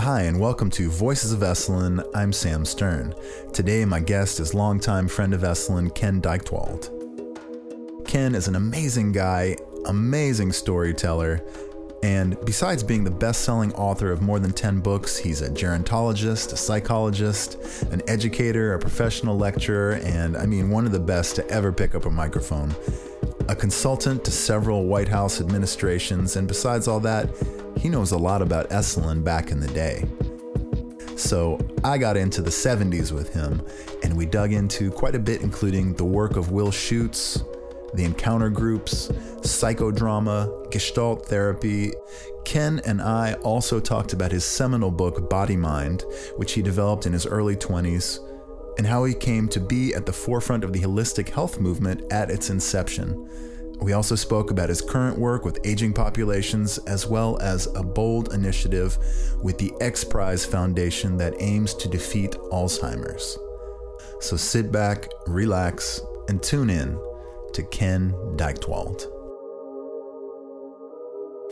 Hi, and welcome to Voices of Esalen. I'm Sam Stern. Today, my guest is longtime friend of Esalen, Ken Dychtwald. Ken is an amazing guy, amazing storyteller, and besides being the best selling author of more than 10 books, he's a gerontologist, a psychologist, an educator, a professional lecturer, and I mean, one of the best to ever pick up a microphone. A consultant to several White House administrations, and besides all that, he knows a lot about Esalen back in the day. So I got into the 70s with him, and we dug into quite a bit, including the work of Will Schutz, the encounter groups, psychodrama, gestalt therapy. Ken and I also talked about his seminal book, Body Mind, which he developed in his early 20s, and how he came to be at the forefront of the holistic health movement at its inception. We also spoke about his current work with aging populations, as well as a bold initiative with the X Prize Foundation that aims to defeat Alzheimer's. So sit back, relax, and tune in to Ken Dychtwald.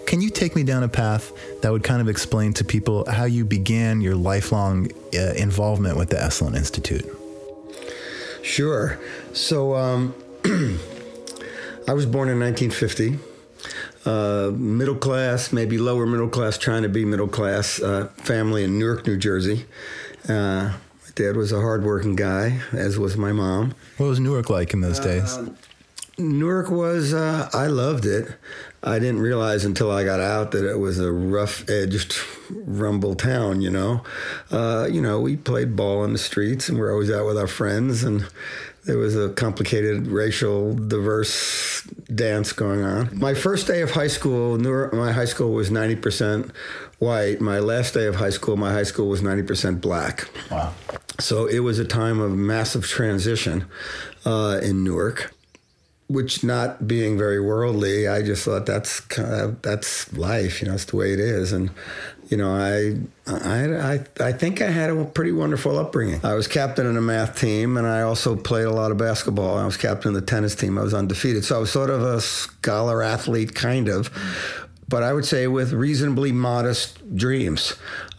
Can you take me down a path that would kind of explain to people how you began your lifelong uh, involvement with the Esalen Institute? Sure. So, um, I was born in 1950. Uh, middle class, maybe lower middle class, trying to be middle class uh, family in Newark, New Jersey. Uh, my dad was a hardworking guy, as was my mom. What was Newark like in those days? Newark was, uh, I loved it. I didn't realize until I got out that it was a rough edged rumble town, you know. Uh, you know, we played ball in the streets and we're always out with our friends and there was a complicated racial diverse dance going on. My first day of high school, Newark, my high school was 90% white. My last day of high school, my high school was 90% black. Wow. So it was a time of massive transition uh, in Newark which not being very worldly, I just thought that's kind of, that's life, you know, it's the way it is. And, you know, I, I, I, I think I had a pretty wonderful upbringing. I was captain in a math team and I also played a lot of basketball. I was captain of the tennis team. I was undefeated. So I was sort of a scholar athlete, kind of. But I would say with reasonably modest dreams.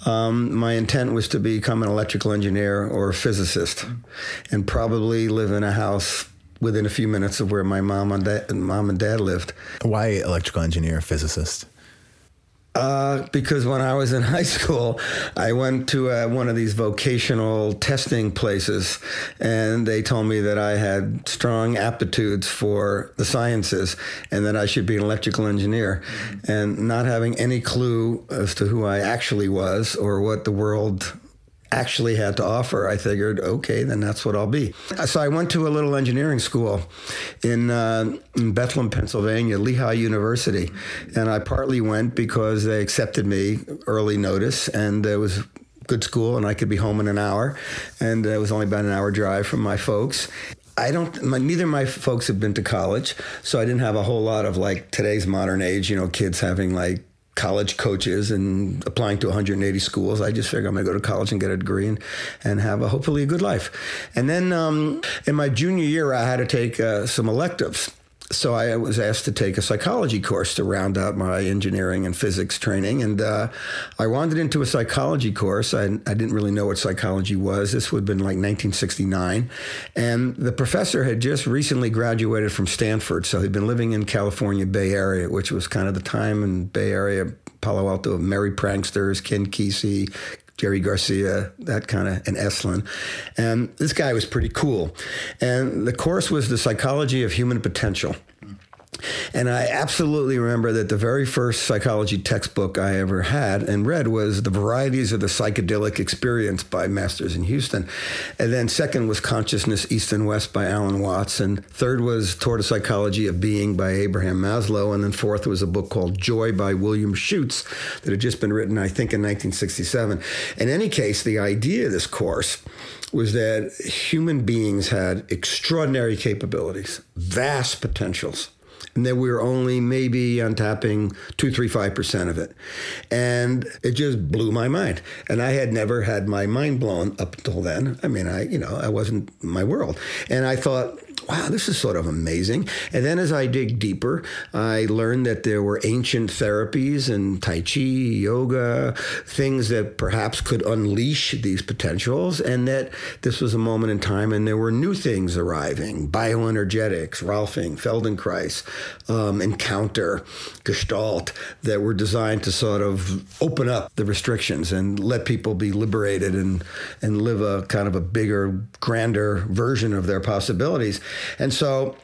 Um, my intent was to become an electrical engineer or a physicist and probably live in a house within a few minutes of where my mom and dad, mom and dad lived. Why electrical engineer, physicist? Uh, because when I was in high school, I went to uh, one of these vocational testing places, and they told me that I had strong aptitudes for the sciences and that I should be an electrical engineer. Mm-hmm. And not having any clue as to who I actually was or what the world actually had to offer, I figured, okay, then that's what I'll be. So I went to a little engineering school in, uh, in Bethlehem, Pennsylvania, Lehigh University. And I partly went because they accepted me early notice and it was good school and I could be home in an hour. And it was only about an hour drive from my folks. I don't. My, neither of my folks have been to college, so I didn't have a whole lot of like today's modern age. You know, kids having like college coaches and applying to 180 schools. I just figured I'm going to go to college and get a degree and, and have a, hopefully a good life. And then um, in my junior year, I had to take uh, some electives so I was asked to take a psychology course to round out my engineering and physics training, and uh, I wandered into a psychology course. I, I, didn't really know what psychology was. This would have been like 1969, and the professor had just recently graduated from Stanford, so he'd been living in California Bay Area, which was kind of the time in Bay Area, Palo Alto, of merry pranksters, Ken Kesey, Jerry Garcia, that kind of, and Esalen. And this guy was pretty cool. And the course was the psychology of human potential. And I absolutely remember that the very first psychology textbook I ever had and read was The Varieties of the Psychedelic Experience by Masters in Houston. And then second was Consciousness East and West by Alan Watts. And third was Toward a Psychology of Being by Abraham Maslow. And then fourth was a book called Joy by William Schutz that had just been written, I think, in 1967. In any case, the idea of this course was that human beings had extraordinary capabilities, vast potentials and that we were only maybe untapping two, three, five percent of it. And it just blew my mind. And I had never had my mind blown up until then. I mean, I, you know, I wasn't my world. And I thought, wow, this is sort of amazing. And then as I dig deeper, I learned that there were ancient therapies and Tai Chi, yoga, things that perhaps could unleash these potentials, and that this was a moment in time and there were new things arriving bioenergetics, Rolfing, Feldenkrais, um, Encounter, Gestalt that were designed to sort of open up the restrictions and let people be liberated and, and live a kind of a bigger, grander version of their possibilities. And so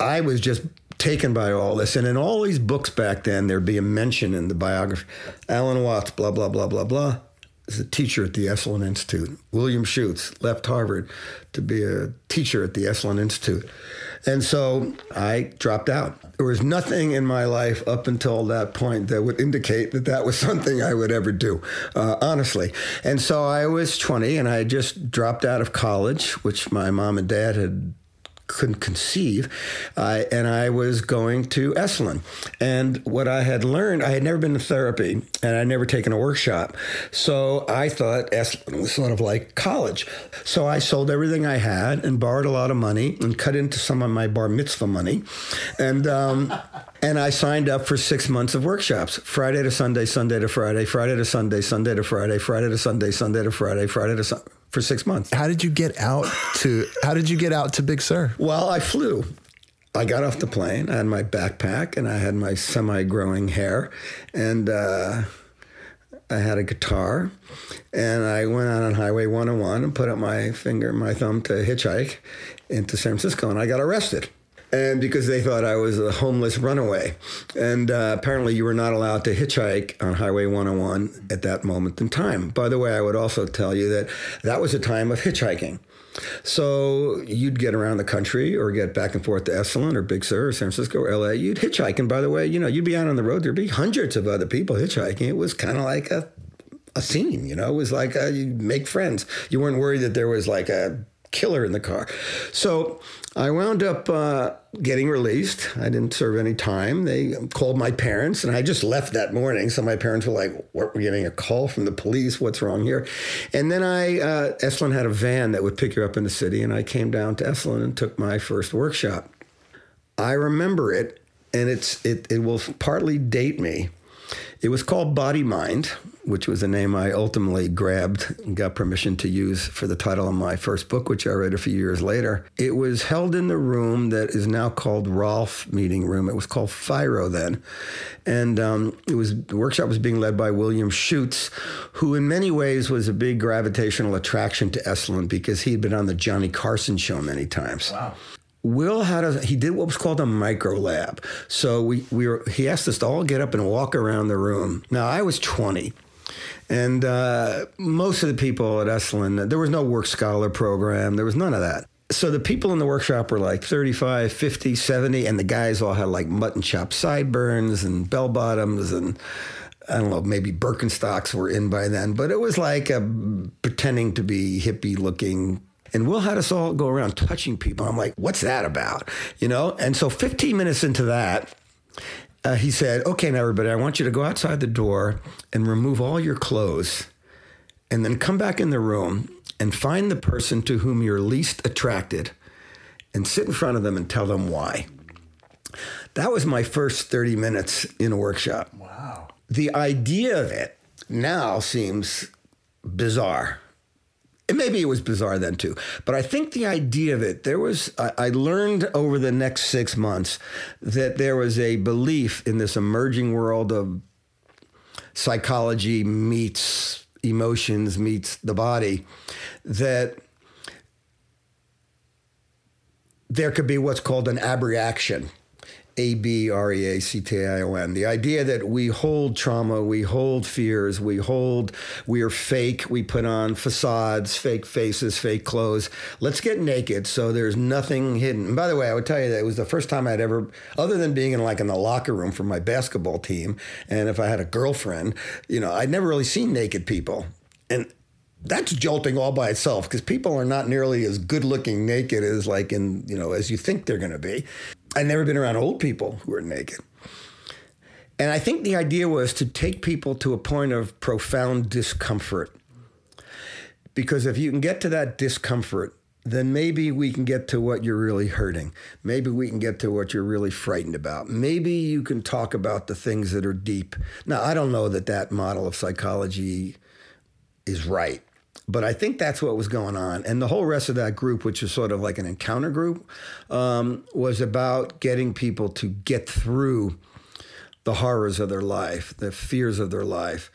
I was just taken by all this. And in all these books back then, there'd be a mention in the biography Alan Watts, blah, blah, blah, blah, blah. Is a teacher at the Esalen Institute. William Schutz left Harvard to be a teacher at the Esalen Institute. And so I dropped out. There was nothing in my life up until that point that would indicate that that was something I would ever do, uh, honestly. And so I was 20 and I just dropped out of college, which my mom and dad had couldn't conceive. And I was going to Esalen. And what I had learned, I had never been to therapy and I'd never taken a workshop. So I thought Esalen was sort of like college. So I sold everything I had and borrowed a lot of money and cut into some of my bar mitzvah money. And, um, and I signed up for six months of workshops Friday to Sunday, Sunday to Friday, Friday to Sunday, Sunday to Friday, Friday to Sunday, Sunday to Friday, Friday to Sunday for six months. How did you get out to How did you get out to Big Sur? Well, I flew. I got off the plane. I had my backpack and I had my semi-growing hair, and uh, I had a guitar, and I went out on Highway 101 and put up my finger, my thumb to hitchhike into San Francisco, and I got arrested and because they thought I was a homeless runaway. And uh, apparently, you were not allowed to hitchhike on Highway 101 at that moment in time. By the way, I would also tell you that that was a time of hitchhiking. So you'd get around the country or get back and forth to Esalen or Big Sur or San Francisco or LA. You'd hitchhike. And by the way, you know, you'd be out on the road. There'd be hundreds of other people hitchhiking. It was kind of like a, a scene, you know, it was like a, you make friends. You weren't worried that there was like a killer in the car. So I wound up uh, getting released. I didn't serve any time. They called my parents, and I just left that morning. So my parents were like, "We're getting a call from the police. What's wrong here?" And then I, uh, Esalen had a van that would pick you up in the city, and I came down to Esalen and took my first workshop. I remember it, and it's it, it will partly date me. It was called Body Mind which was a name I ultimately grabbed and got permission to use for the title of my first book, which I read a few years later. It was held in the room that is now called Rolf Meeting Room. It was called FIRO then. And um, it was the workshop was being led by William Schutz, who in many ways was a big gravitational attraction to Esalen because he had been on the Johnny Carson show many times. Wow. Will had a he did what was called a micro lab. So we we were he asked us to all get up and walk around the room. Now I was 20 and uh, most of the people at Esalen, there was no work scholar program. There was none of that. So the people in the workshop were like 35, 50, 70, and the guys all had like mutton chop sideburns and bell bottoms and I don't know, maybe Birkenstocks were in by then, but it was like a, pretending to be hippie looking. And Will had us all go around touching people. I'm like, what's that about? You know? And so 15 minutes into that, uh, he said, Okay, now, everybody, I want you to go outside the door and remove all your clothes and then come back in the room and find the person to whom you're least attracted and sit in front of them and tell them why. That was my first 30 minutes in a workshop. Wow. The idea of it now seems bizarre and maybe it was bizarre then too. But I think the idea of it, there was, I, I, learned over the next six months that there was a belief in this emerging world of psychology meets emotions meets the body that there could be what's called an abreaction a B R E A C T I O N. The idea that we hold trauma, we hold fears, we hold, we are fake, we put on facades, fake faces, fake clothes. Let's get naked so there's nothing hidden. And by the way, I would tell you that it was the first time I'd ever, other than being in like in the locker room for my basketball team, and if I had a girlfriend, you know, I'd never really seen naked people. And that's jolting all by itself because people are not nearly as good looking naked as like in you know as you think they're going to be I'd never been around old people who were naked. And I think the idea was to take people to a point of profound discomfort. Because if you can get to that discomfort, then maybe we can get to what you're really hurting. Maybe we can get to what you're really frightened about. Maybe you can talk about the things that are deep. Now, I don't know that that model of psychology is right, but I think that's what was going on. And the whole rest of that group, which is sort of like an encounter group, um, was about getting people to get through the horrors of their life, the fears of their life,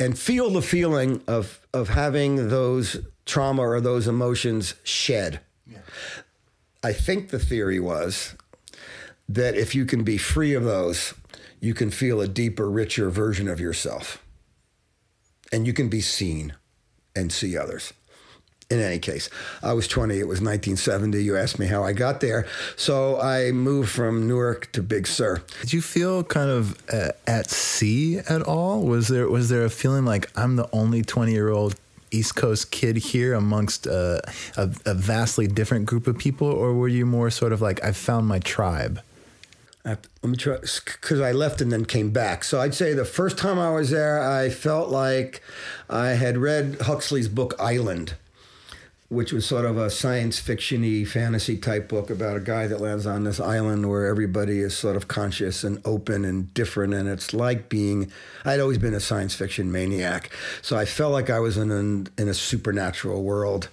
and feel the feeling of of having those trauma or those emotions shed. Yeah. I think the theory was that if you can be free of those, you can feel a deeper, richer version of yourself. And you can be seen and see others. In any case, I was 20, it was 1970. You asked me how I got there. So I moved from Newark to Big Sur. Did you feel kind of uh, at sea at all? Was there was there a feeling like I'm the only 20 year old East Coast kid here amongst uh, a, a, vastly different group of people, or were you more sort of like I found my tribe? Try because I left and then came back. So I'd say the first time I was there, I felt like I had read Huxley's book Island which was sort of a science fictiony fantasy type book about a guy that lands on this island where everybody is sort of conscious and open and different and it's like being I'd always been a science fiction maniac. So I felt like I was in in a supernatural world.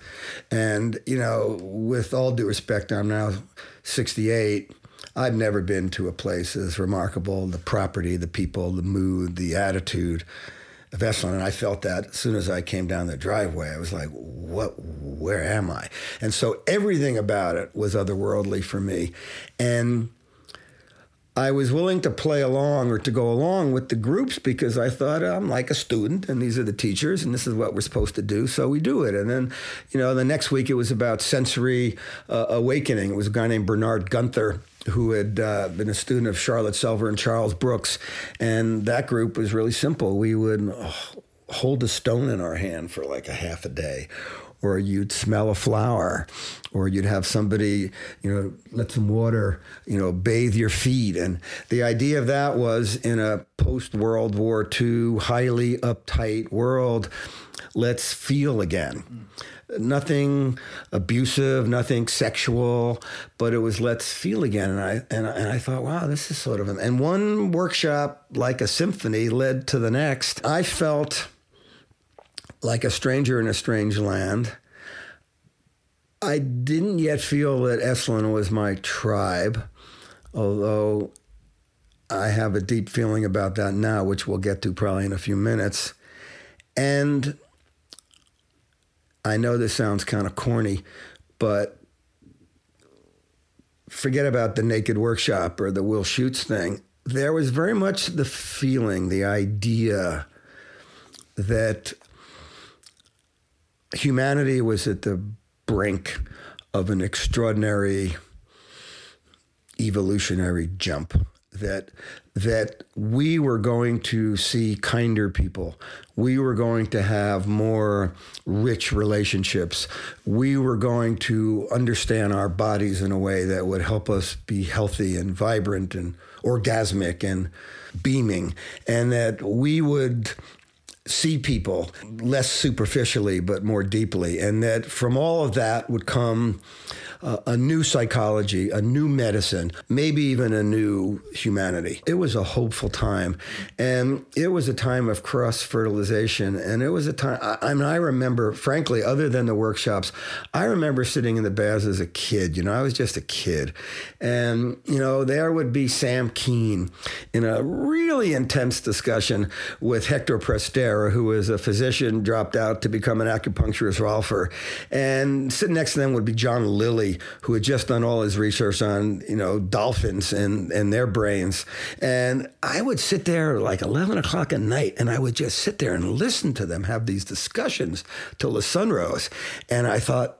And you know with all due respect I'm now 68 I've never been to a place as remarkable the property the people the mood the attitude of Esalen, and I felt that as soon as I came down the driveway. I was like, "What? Where am I?" And so everything about it was otherworldly for me, and I was willing to play along or to go along with the groups because I thought I'm like a student and these are the teachers and this is what we're supposed to do. So we do it. And then, you know, the next week it was about sensory uh, awakening. It was a guy named Bernard Gunther who had uh, been a student of Charlotte Selver and Charles Brooks. And that group was really simple. We would oh, hold a stone in our hand for like a half a day or you'd smell a flower, or you'd have somebody, you know, let some water, you know, bathe your feet. And the idea of that was in a post World War II, highly uptight world, let's feel again. Mm. Nothing abusive, nothing sexual, but it was let's feel again. And I and and I thought, wow, this is sort of an, and one workshop like a symphony led to the next. I felt like a stranger in a strange land. I didn't yet feel that Esalen was my tribe, although I have a deep feeling about that now, which we'll get to probably in a few minutes. And I know this sounds kind of corny, but forget about the naked workshop or the Will Schutz thing. There was very much the feeling, the idea that humanity was at the brink of an extraordinary evolutionary jump that that we were going to see kinder people. We were going to have more rich relationships. We were going to understand our bodies in a way that would help us be healthy and vibrant and orgasmic and beaming and that we would see people less superficially but more deeply and that from all of that would come a new psychology, a new medicine, maybe even a new humanity. It was a hopeful time. And it was a time of cross fertilization. And it was a time, I, I, mean, I remember, frankly, other than the workshops, I remember sitting in the baths as a kid. You know, I was just a kid. And, you know, there would be Sam Keen in a really intense discussion with Hector Prestera, who was a physician, dropped out to become an acupuncturist rolfer. And sitting next to them would be John Lilly who had just done all his research on, you know, dolphins and, and their brains. And I would sit there like 11 o'clock at night and I would just sit there and listen to them have these discussions till the sun rose. And I thought,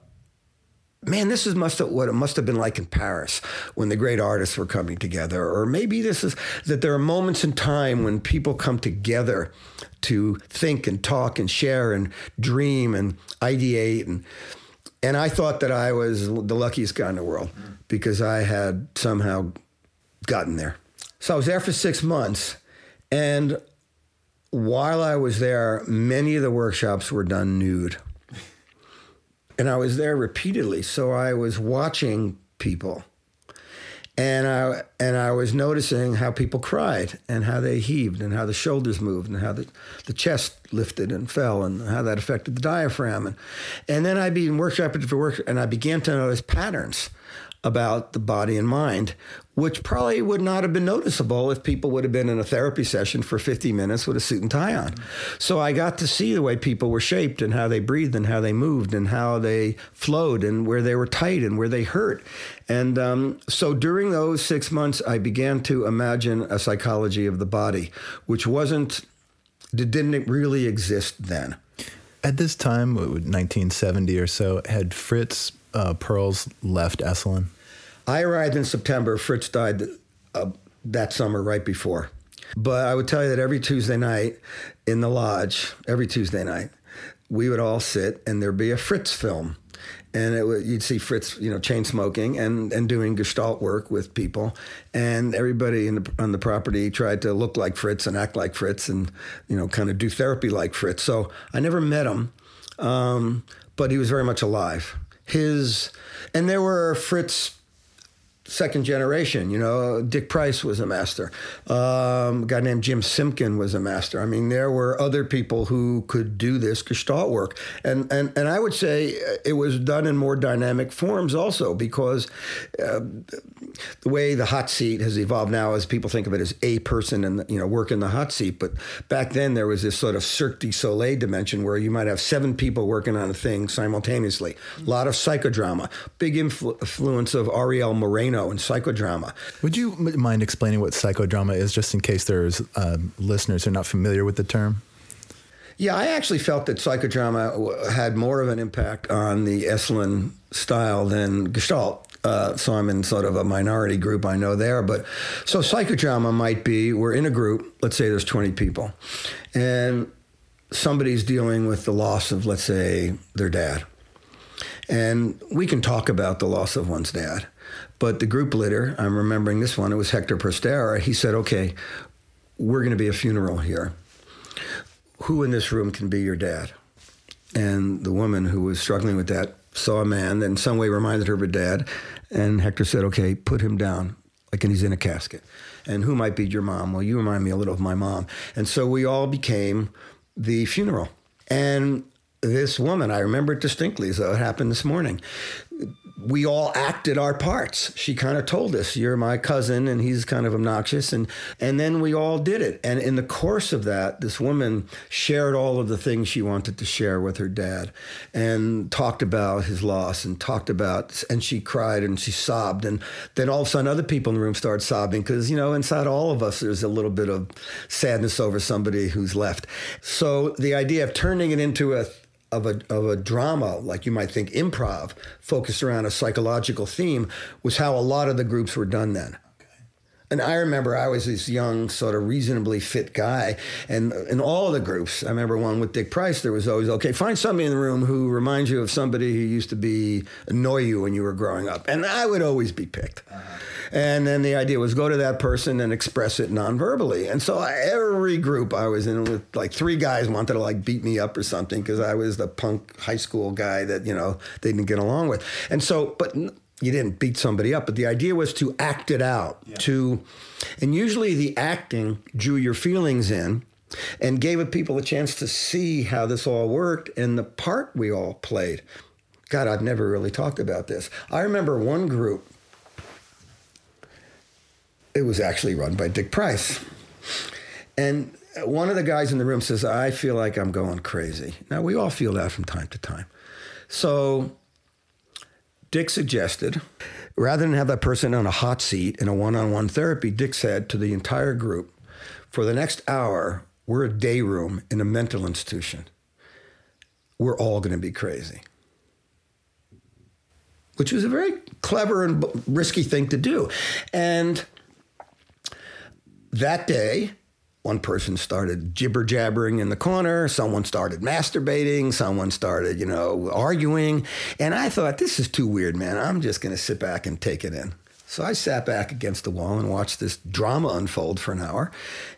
man, this is must have, what it must have been like in Paris when the great artists were coming together. Or maybe this is that there are moments in time when people come together to think and talk and share and dream and ideate and and I thought that I was the luckiest guy in the world because I had somehow gotten there. So I was there for six months. And while I was there, many of the workshops were done nude. and I was there repeatedly. So I was watching people. And I and I was noticing how people cried and how they heaved and how the shoulders moved and how the, the chest lifted and fell and how that affected the diaphragm. And and then I'd be in workshop after work and I began to notice patterns about the body and mind, which probably would not have been noticeable if people would have been in a therapy session for 50 minutes with a suit and tie on. So I got to see the way people were shaped and how they breathed and how they moved and how they flowed and where they were tight and where they hurt. And um, so during those six months, I began to imagine a psychology of the body, which wasn't, didn't really exist then. At this time, 1970 or so, had Fritz uh, Perls left Esalen? I arrived in September. Fritz died uh, that summer, right before. But I would tell you that every Tuesday night in the lodge, every Tuesday night, we would all sit and there'd be a Fritz film. And it would, you'd see Fritz, you know, chain smoking and, and doing gestalt work with people. And everybody the, on the property tried to look like Fritz and act like Fritz and, you know, kind of do therapy like Fritz. So I never met him, um, but he was very much alive his, and there were Fritz second generation. You know, Dick Price was a master. Um, a guy named Jim Simkin was a master. I mean, there were other people who could do this Gestalt work, and and and I would say it was done in more dynamic forms also because uh, the way the hot seat has evolved now is people think of it as a person and you know work in the hot seat, but back then there was this sort of Cirque du Soleil dimension where you might have seven people working on a thing simultaneously. A lot of psychodrama, big influ- influence of Ariel Moreno and psychodrama. Would you mind explaining what psychodrama is, just in case there's uh, listeners who are not familiar with the term? Yeah, I actually felt that psychodrama had more of an impact on the Esalen style than Gestalt. Uh, so I'm in sort of a minority group I know there. But so psychodrama might be we're in a group, let's say there's 20 people, and somebody's dealing with the loss of, let's say, their dad. And we can talk about the loss of one's dad. But the group leader, I'm remembering this one, it was Hector Prestera, he said, okay, we're going to be a funeral here. Who in this room can be your dad? And the woman who was struggling with that saw a man that in some way reminded her of her dad. And Hector said, okay, put him down, like and he's in a casket. And who might be your mom? Well, you remind me a little of my mom. And so we all became the funeral. And this woman, I remember it distinctly, so it happened this morning we all acted our parts. She kind of told us, "You're my cousin, and he's kind of obnoxious," and and then we all did it. And in the course of that, this woman shared all of the things she wanted to share with her dad, and talked about his loss, and talked about, and she cried and she sobbed, and then all of a sudden, other people in the room started sobbing because you know inside all of us there's a little bit of sadness over somebody who's left. So the idea of turning it into a of a, of a drama, like you might think improv, focused around a psychological theme, was how a lot of the groups were done then. And I remember I was this young, sort of reasonably fit guy. And in all the groups, I remember one with Dick Price, there was always, okay, find somebody in the room who reminds you of somebody who used to be annoy you when you were growing up. And I would always be picked. Uh-huh. And then the idea was go to that person and express it non-verbally. And so every group I was in with like three guys wanted to like beat me up or something because I was the punk high school guy that, you know, they didn't get along with. And so, but you didn't beat somebody up, but the idea was to act it out, yeah. to, and usually the acting drew your feelings in and gave people a chance to see how this all worked and the part we all played. God, I've never really talked about this. I remember one group, it was actually run by Dick Price. And one of the guys in the room says, I feel like I'm going crazy. Now, we all feel that from time to time. So Dick suggested, rather than have that person on a hot seat in a one on one therapy, Dick said to the entire group, for the next hour, we're a day room in a mental institution. We're all going to be crazy. Which was a very clever and risky thing to do. And that day, one person started jibber jabbering in the corner. Someone started masturbating. Someone started, you know, arguing. And I thought, this is too weird, man. I'm just going to sit back and take it in. So I sat back against the wall and watched this drama unfold for an hour.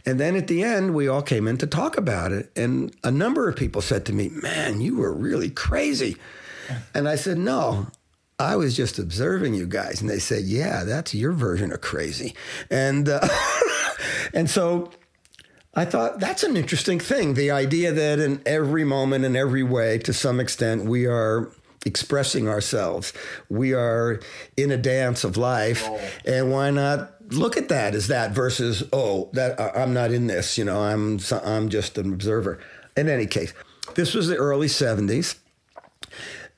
And then at the end, we all came in to talk about it. And a number of people said to me, man, you were really crazy. And I said, No, I was just observing you guys. And they said, Yeah, that's your version of crazy. And, uh, and so I thought that's an interesting thing. The idea that in every moment, in every way, to some extent, we are expressing ourselves. We are in a dance of life. And why not look at that as that versus, oh, that I'm not in this, you know, I'm, I'm just an observer. In any case, this was the early 70s.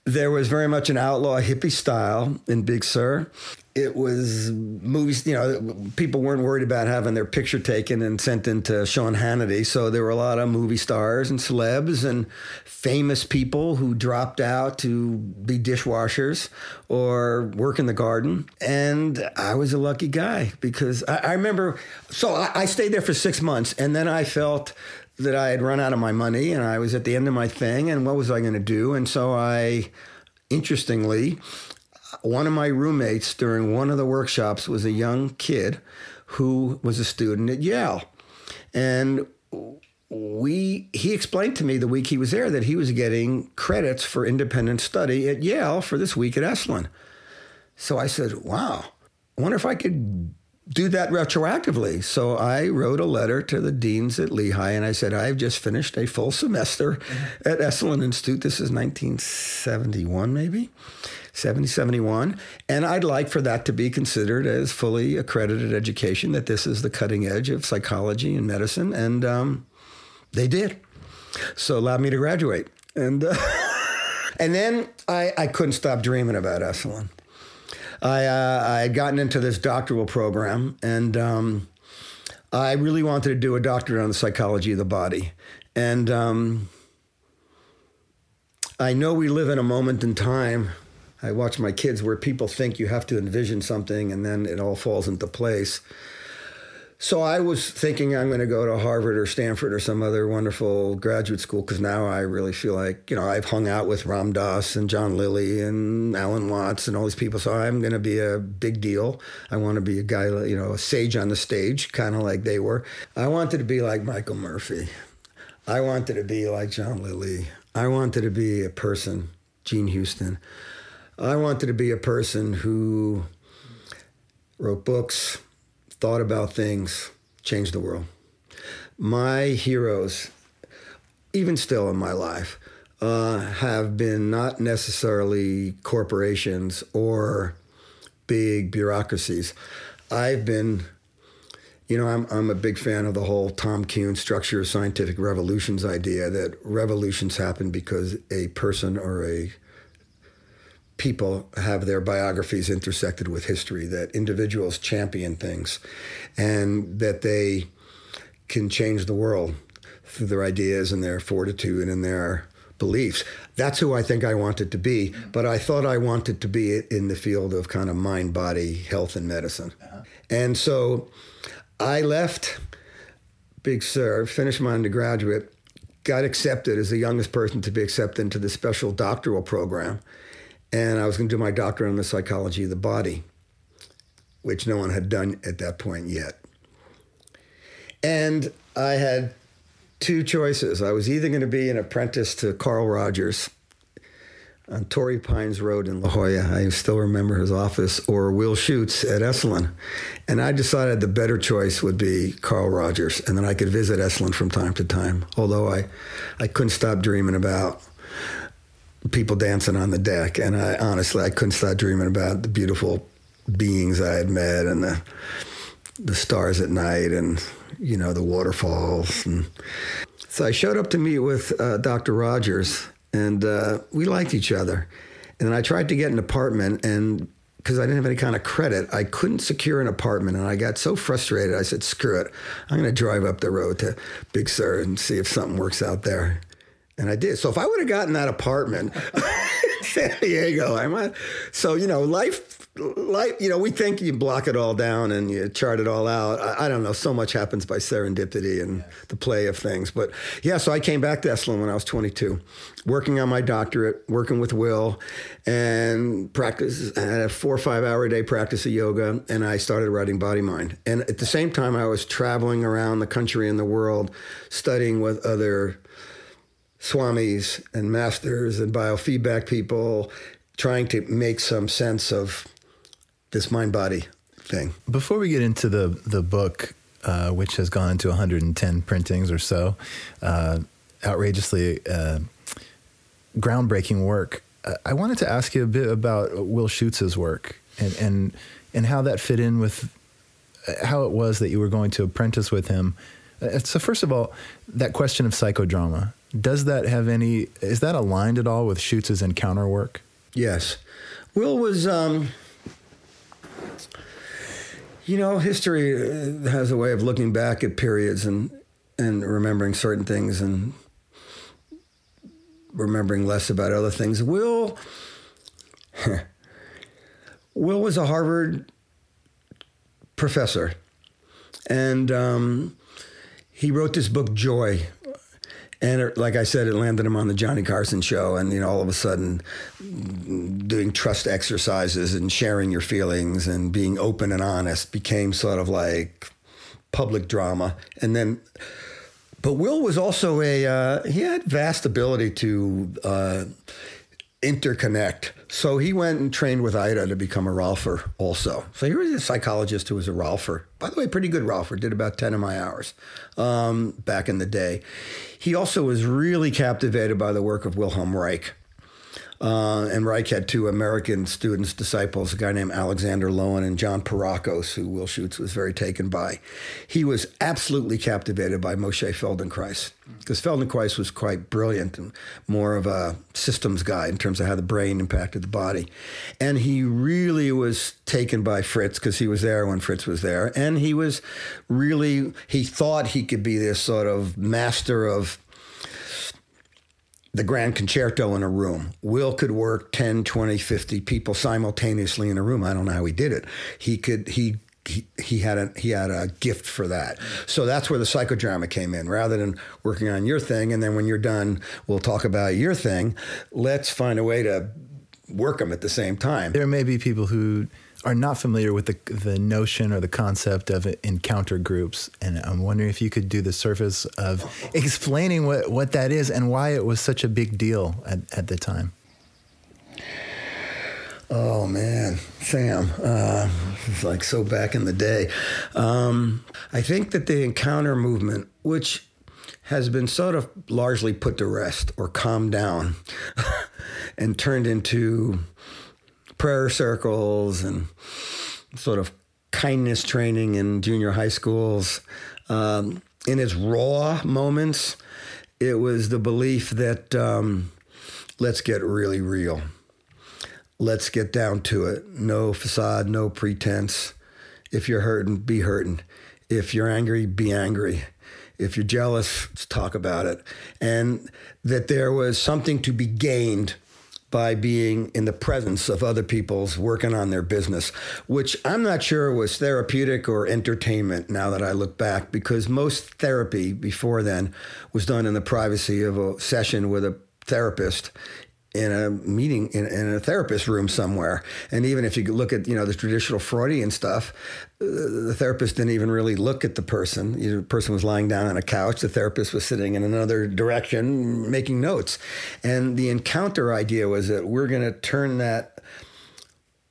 There was very much an outlaw hippie style in Big Sur it was movies, you know, people weren't worried about having their picture taken and sent into Sean Hannity. So there were a lot of movie stars and celebs and famous people who dropped out to be dishwashers or work in the garden. And I was a lucky guy because I, I remember, so I, I stayed there for six months and then I felt that I had run out of my money and I was at the end of my thing and what was I going to do? And so I, interestingly, one of my roommates during one of the workshops was a young kid who was a student at Yale. And we he explained to me the week he was there that he was getting credits for independent study at Yale for this week at Esalen. So I said, "Wow, I wonder if I could do that retroactively." So I wrote a letter to the deans at Lehigh and I said, "I've just finished a full semester at Esalen Institute. This is 1971 maybe." 70, 71. And I'd like for that to be considered as fully accredited education, that this is the cutting edge of psychology and medicine. And um, they did. So allowed me to graduate. And, uh, and then I, I couldn't stop dreaming about Esalen. I, uh, I had gotten into this doctoral program and um, I really wanted to do a doctorate on the psychology of the body. And um, I know we live in a moment in time I watch my kids where people think you have to envision something and then it all falls into place. So I was thinking I'm going to go to Harvard or Stanford or some other wonderful graduate school because now I really feel like, you know, I've hung out with Ram Dass and John Lilly and Alan Watts and all these people. So I'm going to be a big deal. I want to be a guy, you know, a sage on the stage, kind of like they were. I wanted to be like Michael Murphy. I wanted to be like John Lilly. I wanted to be a person, Jean Houston. I wanted to be a person who wrote books, thought about things, changed the world. My heroes, even still in my life, uh, have been not necessarily corporations or big bureaucracies. I've been, you know, I'm, I'm a big fan of the whole Tom Kuhn structure of scientific revolutions idea that revolutions happen because a person or a people have their biographies intersected with history, that individuals champion things, and that they can change the world through their ideas and their fortitude and their beliefs. That's who I think I wanted to be, but I thought I wanted to be in the field of kind of mind body health and medicine. Uh-huh. And so I left Big Sur, finished my undergraduate, got accepted as the youngest person to be accepted into the special doctoral program and I was going to do my doctorate on the psychology of the body, which no one had done at that point yet. And I had two choices. I was either going to be an apprentice to Carl Rogers on Torrey Pines Road in La Jolla. I still remember his office, or Will Schutz at Esalen. And I decided the better choice would be Carl Rogers, and then I could visit Esalen from time to time, although I, I couldn't stop dreaming about people dancing on the deck. And I honestly, I couldn't stop dreaming about the beautiful beings I had met and the the stars at night and you know the waterfalls. And so I showed up to meet with uh, Dr. Rogers, and uh, we liked each other. And then I tried to get an apartment, and because I didn't have any kind of credit, I couldn't secure an apartment. And I got so frustrated, I said, screw it. I'm going to drive up the road to Big Sur and see if something works out there. And I did. So if I would have gotten that apartment in San Diego, I might. So you know, life, life. You know, we think you block it all down and you chart it all out. I, I don't know. So much happens by serendipity and the play of things. But yeah, so I came back to Esalen when I was 22, working on my doctorate, working with Will, and practice. I had a four or five hour a day practice of yoga, and I started writing Body Mind. And at the same time, I was traveling around the country and the world, studying with other swamis and masters and biofeedback people trying to make some sense of this mind body thing. Before we get into the the book, uh, which has gone into 110 printings or so, uh, outrageously uh, groundbreaking work. I wanted to ask you a bit about Will Schutz's work and and and how that fit in with uh, how it was that you were going to apprentice with him. Uh, so first of all, that question of psychodrama does that have any? Is that aligned at all with Schutz's encounter work? Yes, Will was. Um, you know, history has a way of looking back at periods and and remembering certain things and remembering less about other things. Will Will was a Harvard professor, and um, he wrote this book Joy, and it, like I said, it landed him on the Johnny Carson show, and you know, all of a sudden, doing trust exercises and sharing your feelings and being open and honest became sort of like public drama. And then, but Will was also a uh, he had vast ability to uh, interconnect. So he went and trained with Ida to become a Rolfer also. So he was a psychologist who was a Rolfer. By the way, pretty good Rolfer. Did about 10 of my hours um, back in the day. He also was really captivated by the work of Wilhelm Reich. Uh, and Reich had two American students, disciples, a guy named Alexander Lowen and John Pierrakos, who Will Schutz was very taken by. He was absolutely captivated by Moshe Feldenkrais because Feldenkrais was quite brilliant and more of a systems guy in terms of how the brain impacted the body. And he really was taken by Fritz because he was there when Fritz was there. And he was really, he thought he could be this sort of master of the grand concerto in a room. Will could work 10, 20, 50 people simultaneously in a room. I don't know how he did it. He could he he, he had a he had a gift for that. So that's where the psychodrama came in. Rather than working on your thing and then when you're done, we'll talk about your thing. Let's find a way to work them at the same time. There may be people who are not familiar with the the notion or the concept of encounter groups, and I'm wondering if you could do the surface of explaining what, what that is and why it was such a big deal at, at the time. Oh man, Sam, uh, it's like so back in the day. Um, I think that the encounter movement, which has been sort of largely put to rest or calmed down and turned into prayer circles and sort of kindness training in junior high schools. Um, in its raw moments, it was the belief that um, let's get really real. Let's get down to it. No facade, no pretense. If you're hurting, be hurting. If you're angry, be angry. If you're jealous, talk about it. And that there was something to be gained by being in the presence of other people's working on their business, which I'm not sure was therapeutic or entertainment now that I look back, because most therapy before then was done in the privacy of a session with a therapist in a meeting in, in, a therapist room somewhere. And even if you look at you know the traditional Freudian stuff, uh, the therapist didn't even really look at the person. The person was lying down on a couch. The therapist was sitting in another direction making notes. And the encounter idea was that we're going to turn that.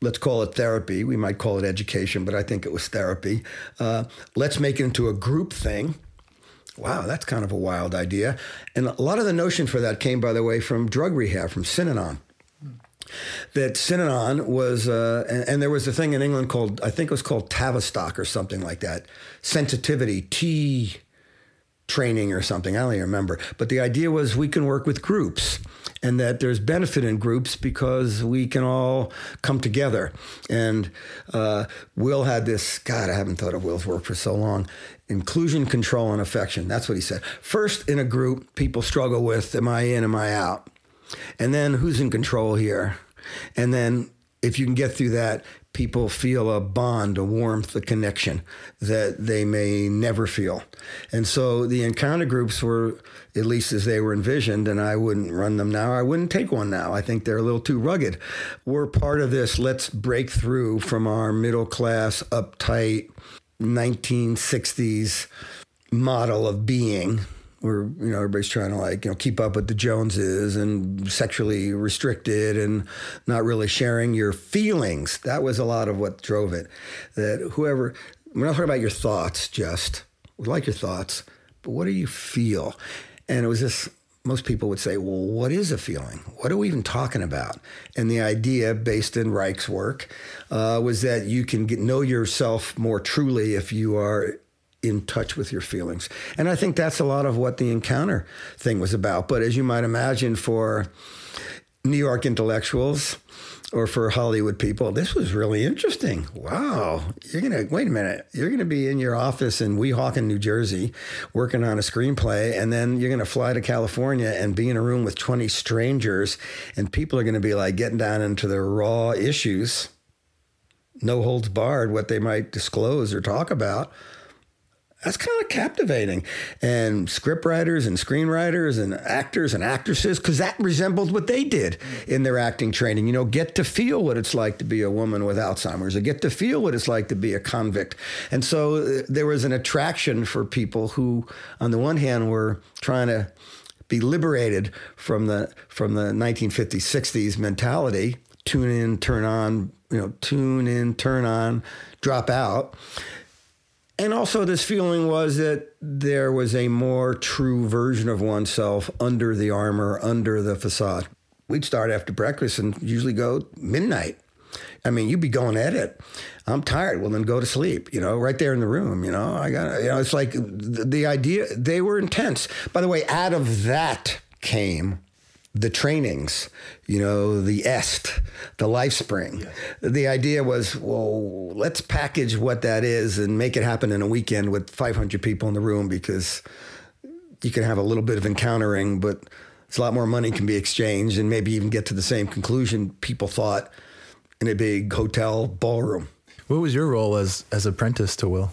Let's call it therapy. We might call it education, but I think it was therapy. Uh, let's make it into a group thing Wow, that's kind of a wild idea. And a lot of the notion for that came, by the way, from drug rehab, from Synanon. That Synanon was, uh, and, and, there was a thing in England called, I think it was called Tavistock or something like that, sensitivity, T training or something. I don't even remember. But the idea was we can work with groups and that there's benefit in groups because we can all come together. And uh, Will had this, God, I haven't thought of Will's work for so long inclusion, control, and affection. That's what he said. First, in a group, people struggle with, am I in, am I out? And then, who's in control here? And then, if you can get through that, people feel a bond, a warmth, a connection that they may never feel. And so the encounter groups were, at least as they were envisioned, and I wouldn't run them now. I wouldn't take one now. I think they're a little too rugged. We're part of this let's break through from our middle class, uptight 1960s model of being where you know everybody's trying to like you know keep up with the Joneses and sexually restricted and not really sharing your feelings. That was a lot of what drove it. That whoever we're not talking about your thoughts, just we like your thoughts, but what do you feel? And it was this. Most people would say, "Well, what is a feeling? What are we even talking about?" And the idea, based in Reich's work, uh, was that you can get, know yourself more truly if you are in touch with your feelings. And I think that's a lot of what the encounter thing was about. But as you might imagine, for New York intellectuals or for Hollywood people, this was really interesting. Wow. You're going to, wait a minute, you're going to be in your office in Weehawken, New Jersey, working on a screenplay, and then you're going to fly to California and be in a room with 20 strangers, and people are going to be like getting down into their raw issues, no holds barred, what they might disclose or talk about that's kind of captivating. And scriptwriters and screenwriters and actors and actresses, because that resembled what they did in their acting training. You know, get to feel what it's like to be a woman with Alzheimer's, or get to feel what it's like to be a convict. And so uh, there was an attraction for people who, on the one hand, were trying to be liberated from the from the 1950s, 60s mentality. Tune in, turn on, you know, tune in, turn on, drop out and also, this feeling was that there was a more true version of oneself under the armor, under the facade. We'd start after breakfast and usually go midnight. I mean, you'd be going at it. I'm tired. Well, then go to sleep. You know, right there in the room. You know, I got. You know, it's like the, the idea. They were intense. By the way, out of that came the trainings, you know, the EST, the life LifeSpring. The idea was, well, let's package what that is and make it happen in a weekend with 500 people in the room because you can have a little bit of encountering, but it's a lot more money can be exchanged and maybe even get to the same conclusion people thought in a big hotel ballroom. What was your role as as apprentice to Will?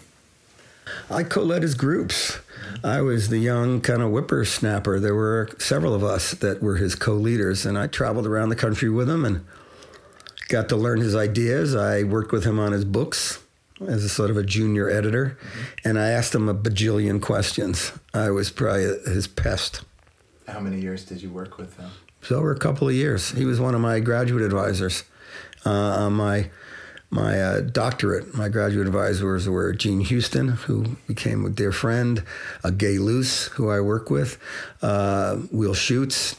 I co-led his groups. I was the young kind of whippersnapper. There were several of us that were his co-leaders, and I traveled around the country with him and got to learn his ideas. I worked with him on his books as a sort of a junior editor, mm-hmm. and I asked him a bajillion questions. I was probably his pest. How many years did you work with him? So over a couple of years. He was one of my graduate advisors uh, on my my uh, doctorate, my graduate advisors were Jean Houston, who became a dear friend, uh, Gay Luce, who I work with, uh, Will Schutz,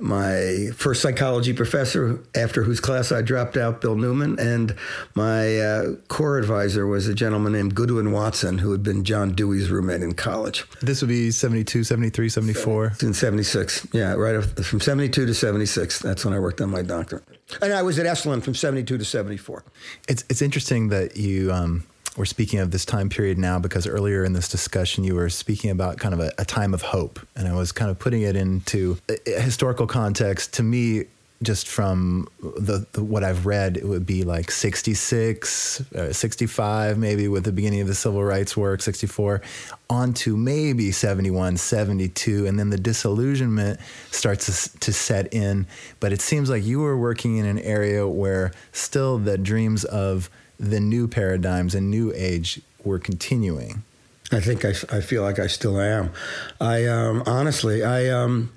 my first psychology professor, after whose class I dropped out, Bill Newman, and my uh, core advisor was a gentleman named Goodwin Watson, who had been John Dewey's roommate in college. This would be 72, 73, 74? In 76, yeah, right from 72 to 76. That's when I worked on my doctorate. And I was at Esalen from 72 to 74. It's, it's interesting that you. Um, we're speaking of this time period now because earlier in this discussion you were speaking about kind of a, a time of hope, and I was kind of putting it into historical context. To me, just from the, the, what I've read, it would be like 66, uh, 65, maybe with the beginning of the civil rights work, 64, on to maybe 71, 72, and then the disillusionment starts to, to set in. But it seems like you were working in an area where still the dreams of the new paradigms and new age were continuing? I think I, I feel like I still am. I um, honestly, I um,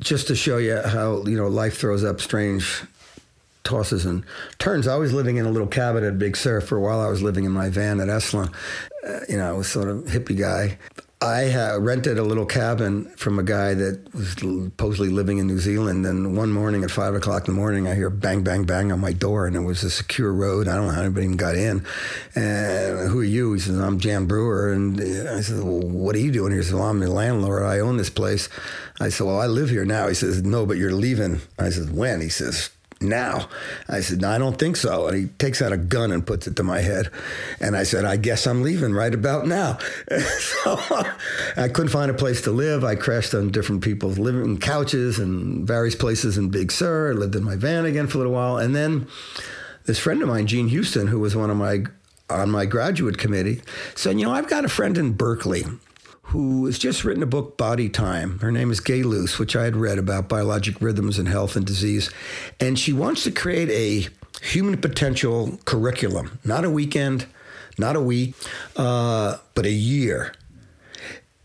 just to show you how you know life throws up strange tosses and turns. I was living in a little cabin at Big Sur for a while. I was living in my van at Esalen. Uh, you know, I was sort of hippie guy. I rented a little cabin from a guy that was supposedly living in New Zealand. And one morning at five o'clock in the morning, I hear bang, bang, bang on my door, and it was a secure road. I don't know how anybody even got in. And who are you? He says, I'm Jan Brewer. And I said, Well, what are you doing here? He says, Well, I'm the landlord. I own this place. I said, Well, I live here now. He says, No, but you're leaving. I said, When? He says, now? I said, no, I don't think so. And he takes out a gun and puts it to my head. And I said, I guess I'm leaving right about now. so I couldn't find a place to live. I crashed on different people's living couches and various places in Big Sur. I lived in my van again for a little while. And then this friend of mine, Jean Houston, who was one of my on my graduate committee, said, you know, I've got a friend in Berkeley who has just written a book, Body Time. Her name is Gay Luce, which I had read about biologic rhythms and health and disease. And she wants to create a human potential curriculum, not a weekend, not a week, uh, but a year.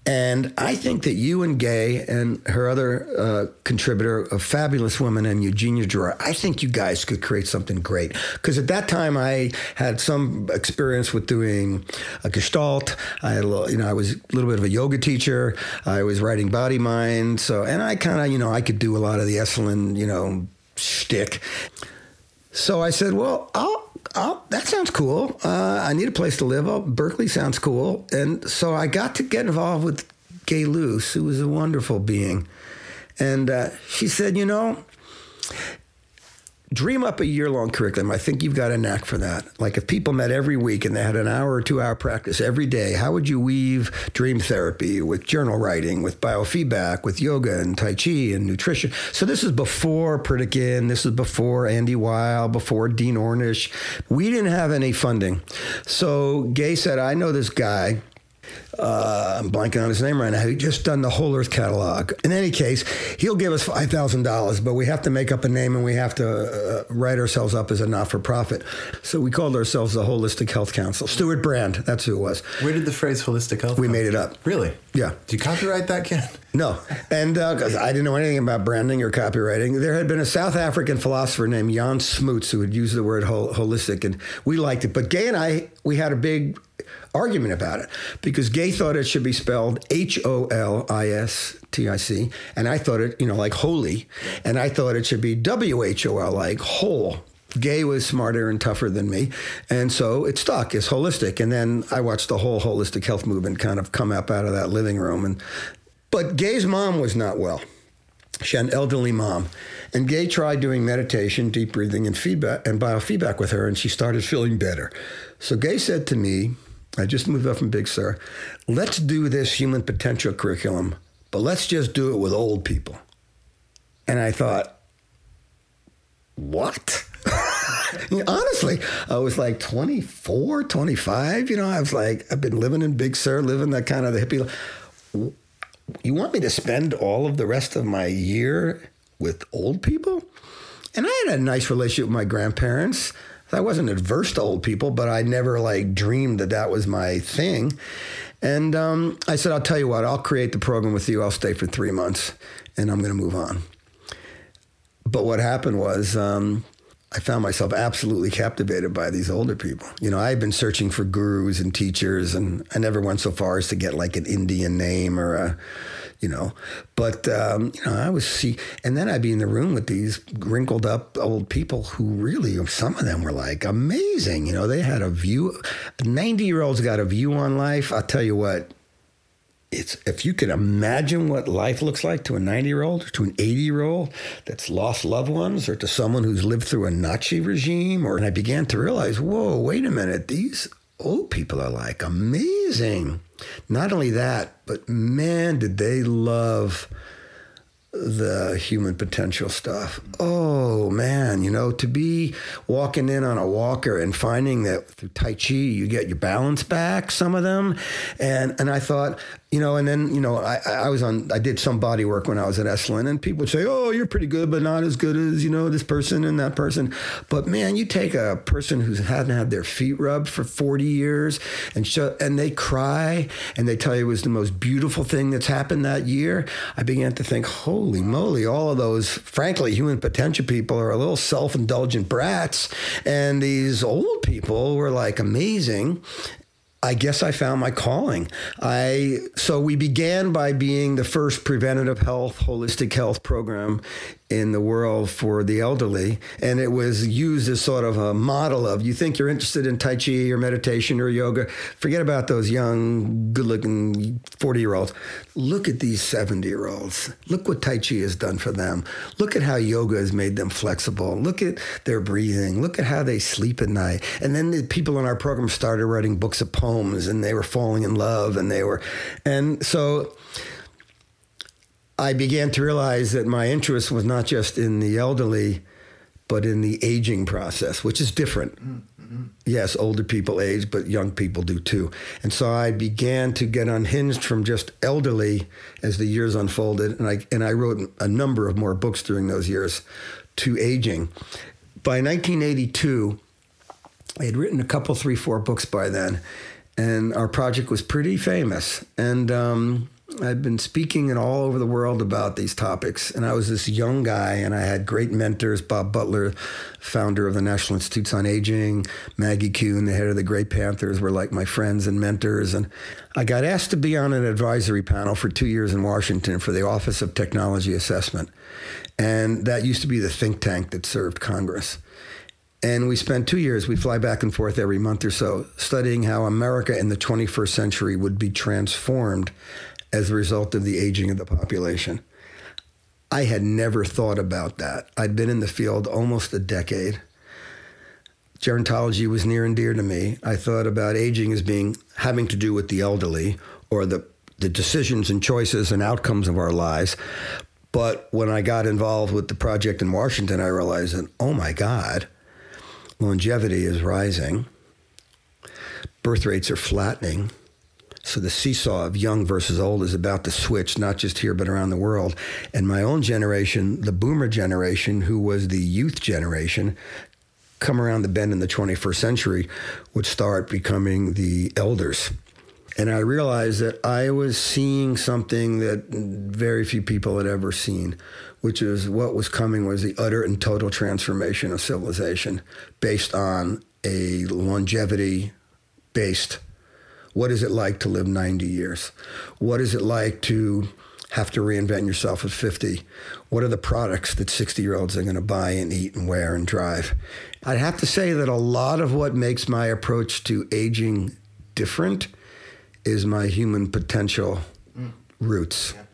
And I think that you and Gay and her other uh, contributor, a fabulous woman and Eugenia Girard, I think you guys could create something great. Because at that time, I had some experience with doing a Gestalt. I had a little, you know, I was a little bit of a yoga teacher. I was writing Body Mind. So, and I kind of, you know, I could do a lot of the Esalen, you know, shtick. So I said, well, I'll, I'll, that sounds cool. Uh, I need a place to live. Berkeley sounds cool. And so I got to get involved with Gay Luce, who was a wonderful being. And uh, she said, you know, dream up a year long curriculum. I think you've got a knack for that. Like if people met every week and they had an hour or two hour practice every day, how would you weave dream therapy with journal writing, with biofeedback, with yoga and Tai Chi and nutrition? So this is before Pritikin, this is before Andy Weil, before Dean Ornish. We didn't have any funding. So Gay said, I know this guy uh, I'm blanking on his name right now. He just done the Whole Earth catalog. In any case, he'll give us five thousand dollars, but we have to make up a name and we have to uh, write ourselves up as a not-for-profit. So we called ourselves the Holistic Health Council. Stewart Brand, that's who it was. Where did the phrase holistic health? We made it up. Really? Yeah. Do you copyright that, Ken? No, and because I didn't know anything about branding or copywriting, there had been a South African philosopher named Jan Smuts who had used the word hol- holistic, and we liked it. But Gay and I, we had a big argument about it because Gay thought it should be spelled H O L I S T I C, and I thought it, you know, like holy, and I thought it should be W H O L, like whole. Gay was smarter and tougher than me, and so it stuck as holistic. And then I watched the whole holistic health movement kind of come up out of that living room. And but Gay's mom was not well. She had an elderly mom, and Gay tried doing meditation, deep breathing, and feedback and biofeedback with her, and she started feeling better. So Gay said to me, I just moved up from Big Sur. Let's do this human potential curriculum, but let's just do it with old people. And I thought, what? Honestly, I was like 24, 25. You know, I was like, I've been living in Big Sur, living that kind of the hippie. life. You want me to spend all of the rest of my year with old people? And I had a nice relationship with my grandparents. I wasn't adverse to old people, but I never like dreamed that that was my thing. And um, I said, I'll tell you what, I'll create the program with you. I'll stay for three months and I'm going to move on. But what happened was um, I found myself absolutely captivated by these older people. You know, I had been searching for gurus and teachers, and I never went so far as to get like an Indian name or a, you know, but um, you know, I was see, and then I'd be in the room with these wrinkled up old people who really, some of them were like amazing. You know, they had a view. Ninety year olds got a view on life. I'll tell you what, it's if you could imagine what life looks like to a 90 year old or to an 80 year old that's lost loved ones or to someone who's lived through a Nazi regime or and I began to realize, whoa, wait a minute, these old people are like amazing. Not only that, but man, did they love the human potential stuff. Oh man, you know, to be walking in on a walker and finding that through Tai Chi you get your balance back, some of them. And and I thought, you know, and then, you know, I, I was on I did some body work when I was at Esalen and people would say, Oh, you're pretty good, but not as good as, you know, this person and that person. But man, you take a person who hadn't had their feet rubbed for 40 years and show, and they cry and they tell you it was the most beautiful thing that's happened that year. I began to think, holy moly, all of those, frankly, human potential people are a little self indulgent brats. And these old people were like amazing. I guess I found my calling. I so we began by being the first preventative health, holistic health program in the world for the elderly, and it was used as sort of a model of you think you're interested in tai chi or meditation or yoga, forget about those young, good-looking 40-year-olds. Look at these 70-year-olds. Look what tai chi has done for them. Look at how yoga has made them flexible. Look at their breathing. Look at how they sleep at night. And then the people in our program started writing books of poems and they were falling in love and they were and so I began to realize that my interest was not just in the elderly, but in the aging process, which is different. Mm-hmm. Yes, older people age, but young people do too. And so I began to get unhinged from just elderly as the years unfolded, and I and I wrote a number of more books during those years to aging. By 1982, I had written a couple, three, four books by then, and our project was pretty famous. And um, I'd been speaking in all over the world about these topics, and I was this young guy, and I had great mentors. Bob Butler, founder of the National Institutes on Aging, Maggie Kuhn, the head of the Grey Panthers, were like my friends and mentors. And I got asked to be on an advisory panel for two years in Washington for the Office of Technology Assessment, and that used to be the think tank that served Congress. And we spent two years, we fly back and forth every month or so, studying how America in the 21st century would be transformed as a result of the aging of the population. I had never thought about that. I'd been in the field almost a decade. Gerontology was near and dear to me. I thought about aging as being having to do with the elderly or the the decisions and choices and outcomes of our lives. But when I got involved with the project in Washington, I realized that, oh my God, longevity is rising, birth rates are flattening, so the seesaw of young versus old is about to switch, not just here, but around the world. And my own generation, the boomer generation, who was the youth generation, come around the bend in the 21st century, would start becoming the elders. And I realized that I was seeing something that very few people had ever seen, which is what was coming was the utter and total transformation of civilization based on a longevity based what is it like to live 90 years? What is it like to have to reinvent yourself at 50? What are the products that 60 year olds are going to buy and eat and wear and drive? I'd have to say that a lot of what makes my approach to aging different is my human potential mm. roots. Yeah.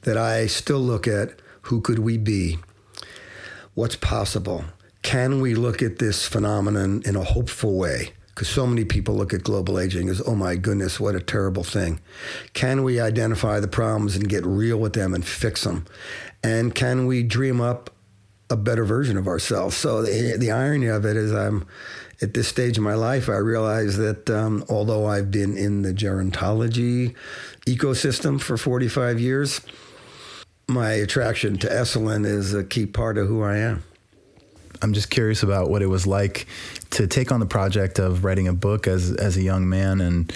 That I still look at who could we be? What's possible? Can we look at this phenomenon in a hopeful way? Because so many people look at global aging as, oh my goodness, what a terrible thing. Can we identify the problems and get real with them and fix them? And can we dream up a better version of ourselves? So the, the irony of it is, I'm at this stage of my life, I realize that um, although I've been in the gerontology ecosystem for 45 years, my attraction to Esalen is a key part of who I am. I'm just curious about what it was like to take on the project of writing a book as as a young man and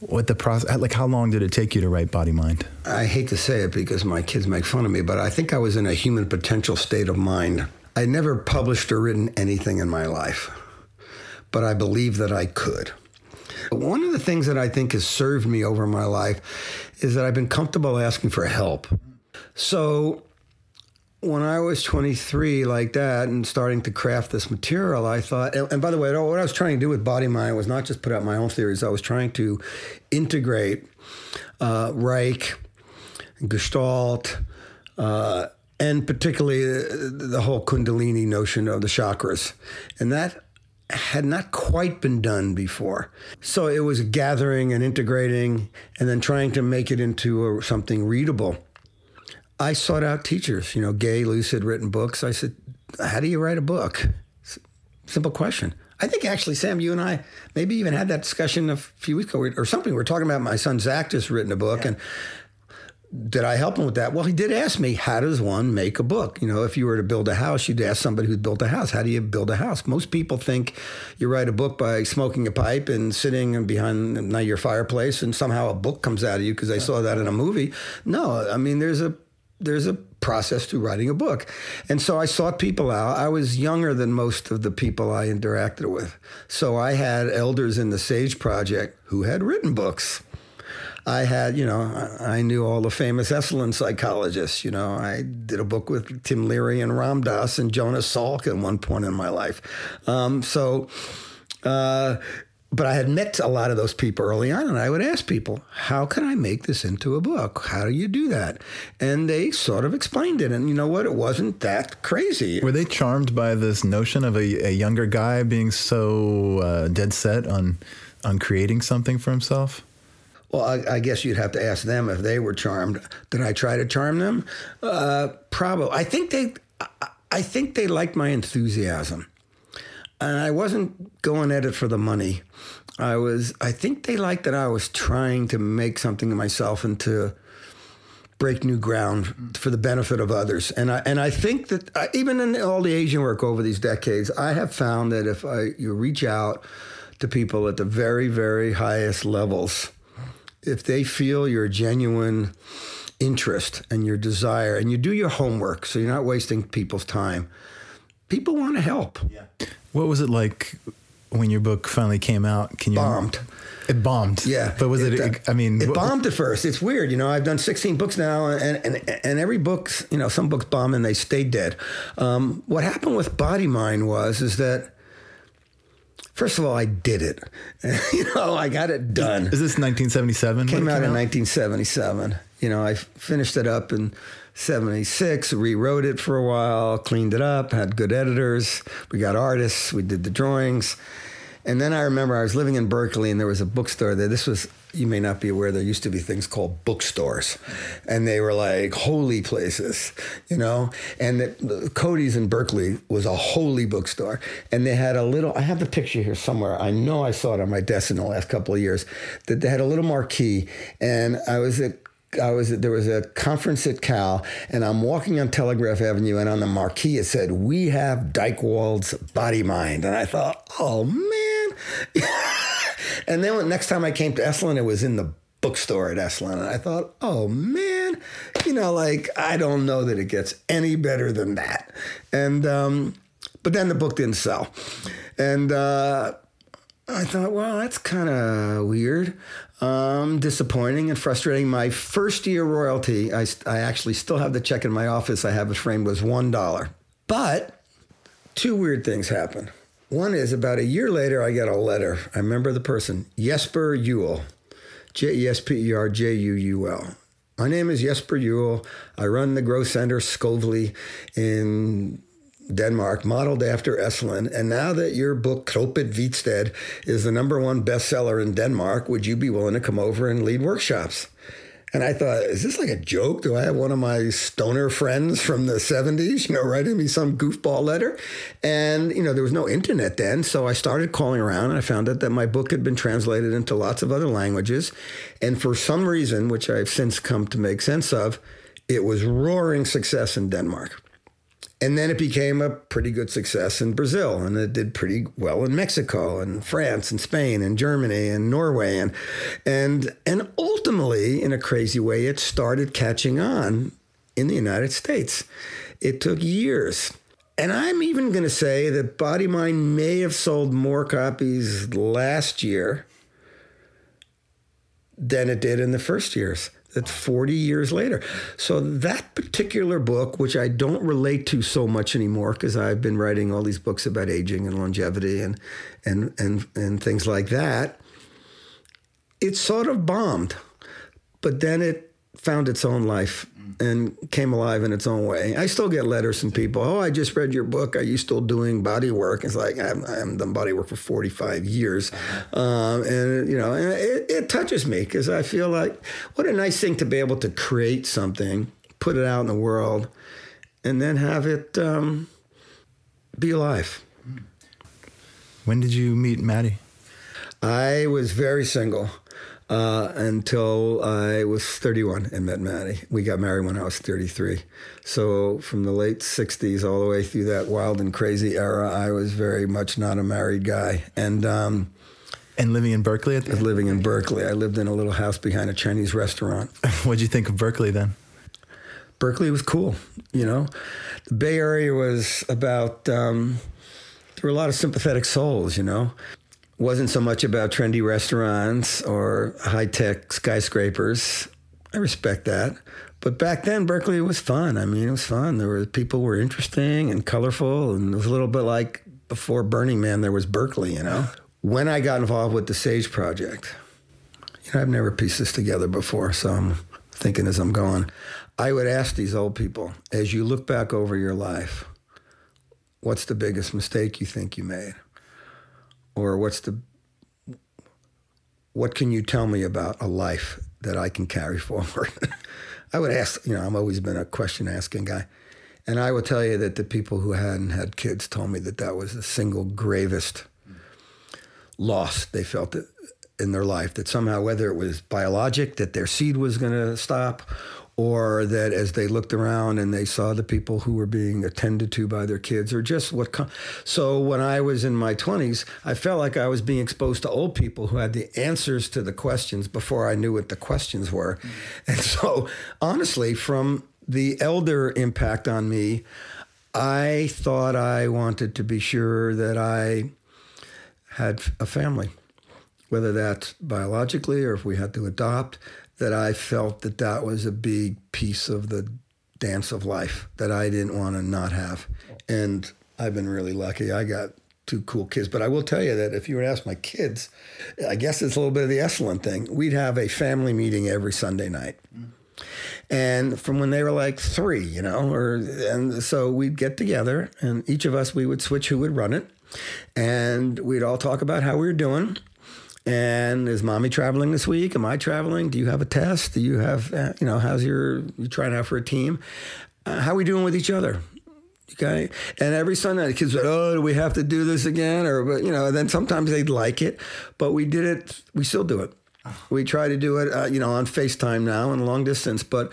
what the process like how long did it take you to write body mind? I hate to say it because my kids make fun of me but i think i was in a human potential state of mind. I never published or written anything in my life but i believe that i could. One of the things that i think has served me over my life is that i've been comfortable asking for help. So when I was 23, like that, and starting to craft this material, I thought, and, by the way, what I was trying to do with Body Mind was not just put out my own theories, I was trying to integrate uh, Reich, Gestalt, uh, and particularly the, the whole Kundalini notion of the chakras. And that had not quite been done before. So it was gathering and integrating and then trying to make it into a, something readable. I sought out teachers. You know, Gay Luce had written books. I said, "How do you write a book?" Simple question. I think actually, Sam, you and I maybe even had that discussion a few weeks ago or something. We were talking about my son Zach just written a book, yeah. and did I help him with that? Well, he did ask me, how does one make a book? You know, if you were to build a house, you'd ask somebody who's built a house, how do you build a house? Most people think you write a book by smoking a pipe and sitting behind your fireplace and somehow a book comes out of you because they saw that in a movie. No, I mean, there's a there's a process to writing a book. And so I sought people out. I was younger than most of the people I interacted with. So I had elders in the Sage Project who had written books. I had, you know, I knew all the famous Esalen psychologists. You know, I did a book with Tim Leary and Ram Dass and Jonas Salk at one point in my life. Um, so, uh, but I had met a lot of those people early on, and I would ask people, How can I make this into a book? How do you do that? And they sort of explained it. And you know what? It wasn't that crazy. Were they charmed by this notion of a, a younger guy being so uh, dead set on, on creating something for himself? Well, I, I, guess you'd have to ask them if they were charmed. Did I try to charm them? Uh, probably. I think they. I think they liked my enthusiasm and I wasn't going at it for the money. I was. I think they liked that I was trying to make something of myself and to break new ground for the benefit of others. And I and I think that I, even in all the Asian work over these decades, I have found that if I you reach out to people at the very very highest levels, if they feel your genuine interest and your desire, and you do your homework, so you're not wasting people's time, people want to help. Yeah. What was it like when your book finally came out? Ken you bombed? It bombed. Yeah, but was it? it uh, I mean, it bombed at first. It's weird, you know. I've done 16 books now, and and and every book's, you know, some books bomb and they stay dead. Um, what happened with Body Mind was is that. First of all, I did it. you know, I got it done. Is this 1977? Came out in 1977. You know, I finished it up in 76, rewrote it for a while, cleaned it up, had good editors. We got artists, we did the drawings. And then I remember I was living in Berkeley and there was a bookstore there. This was, you may not be aware, there used to be things called bookstores. And they were like holy places, you know? And the, Cody's in Berkeley was a holy bookstore. And they had a little, I have the picture here somewhere. I know I saw it on my desk in the last couple of years, that they had a little marquee. And I was at I was there was a conference at Cal, and I'm walking on Telegraph Avenue, and on the marquee it said, "We have Dychtwald's Body Mind," and I thought, "Oh man!" and then when, next time I came to Esalen, it was in the bookstore at Esalen, and I thought, "Oh man," you know, like I don't know that it gets any better than that. And um, but then the book didn't sell, and. Uh, I thought, well, that's kind of weird, um, disappointing, and frustrating. My first year royalty, I, I actually still have the check in my office. I have it framed was one dollar. But two weird things happened. One is about a year later, I get a letter. I remember the person, Jesper Juul, J E S P E R J U U L. My name is Jesper Juul. I run the Growth Center Skovli in Denmark, modeled after Esalen. And now that your book, Kroppet Hvidsted, is the number one bestseller in Denmark, would you be willing to come over and lead workshops? And I thought, is this like a joke? Do I have one of my stoner friends from the 70s, you know, writing me some goofball letter? And, you know, there was no internet then. So I started calling around and I found out that my book had been translated into lots of other languages. And for some reason, which I've since come to make sense of, it was roaring success in Denmark. And then it became a pretty good success in Brazil, and it did pretty well in Mexico and France and Spain and Germany and Norway, and and and ultimately, in a crazy way, it started catching on in the United States. It took years. And I'm even going to say that Body Mind may have sold more copies last year than it did in the first years. That's 40 years later. So that particular book, which I don't relate to so much anymore because I've been writing all these books about aging and longevity and and and and things like that, it sort of bombed. But then it found its own life and came alive in its own way. I still get letters from people. Oh, I just read your book. Are you still doing body work? It's like I haven't, I haven't done body work for 45 years, um, and you know, and it, it touches me because I feel like what a nice thing to be able to create something, put it out in the world, and then have it um, be alive. When did you meet Maddie? I was very single uh, until I was 31 and met Maddie. We got married when I was 33. So from the late 60s all the way through that wild and crazy era, I was very much not a married guy. And um, and living in Berkeley at the living in Berkeley. I lived in a little house behind a Chinese restaurant. What'd you think of Berkeley then? Berkeley was cool. You know, the Bay Area was about. Um, there were a lot of sympathetic souls. You know, wasn't so much about trendy restaurants or high tech skyscrapers. I respect that. But back then, Berkeley was fun. I mean, it was fun. There were people were interesting and colorful, and it was a little bit like before Burning Man. There was Berkeley, you know. When I got involved with the Sage Project, you know, I've never pieced this together before, so I'm thinking as I'm going. I would ask these old people, as you look back over your life, what's the biggest mistake you think you made? Or what's the what can you tell me about a life that I can carry forward? I would ask, you know, I've always been a question asking guy. And I will tell you that the people who hadn't had kids told me that that was the single gravest loss they felt in their life. That somehow, whether it was biologic, that their seed was going to stop, or that as they looked around and they saw the people who were being attended to by their kids, or just what. Com- so when I was in my 20s, I felt like I was being exposed to old people who had the answers to the questions before I knew what the questions were. Mm-hmm. And so, honestly, from the elder impact on me, I thought I wanted to be sure that I had a family, whether that's biologically or if we had to adopt that I felt that that was a big piece of the dance of life that I didn't want to not have. And I've been really lucky. I got two cool kids. But I will tell you that if you were to ask my kids, I guess it's a little bit of the Esalen thing. We'd have a family meeting every Sunday night. And from when they were like three, you know, or and so we'd get together and each of us we would switch who would run it. And we'd all talk about how we were doing and is mommy traveling this week? Am I traveling? Do you have a test? Do you have, uh, you know, how's your, you trying out for a team? Uh, how are we doing with each other? Okay. And every Sunday, the kids would, oh, do we have to do this again? Or, you know, and then sometimes they'd like it, but we did it, we still do it. We try to do it, uh, you know, on FaceTime now and long distance, but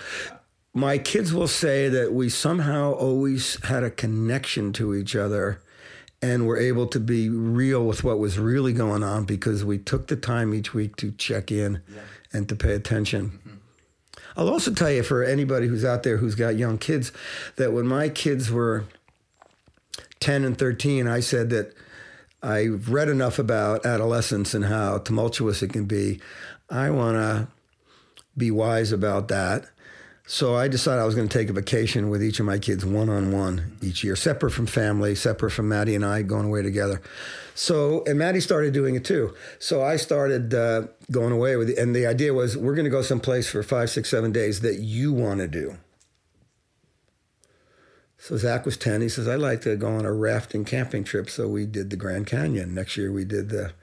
my kids will say that we somehow always had a connection to each other and were able to be real with what was really going on because we took the time each week to check in yeah. and to pay attention. Mm-hmm. I'll also tell you for anybody who's out there who's got young kids that when my kids were 10 and 13, I said that I read enough about adolescence and how tumultuous it can be. I want to be wise about that so I decided I was going to take a vacation with each of my kids one on one each year, separate from family, separate from Maddie and I going away together. So, and Maddie started doing it too. So I started uh, going away with, and the idea was we're going to go someplace for five, six, seven days that you want to do. So Zach was 10. He says, I'd like to go on a rafting camping trip. So we did the Grand Canyon. Next year we did the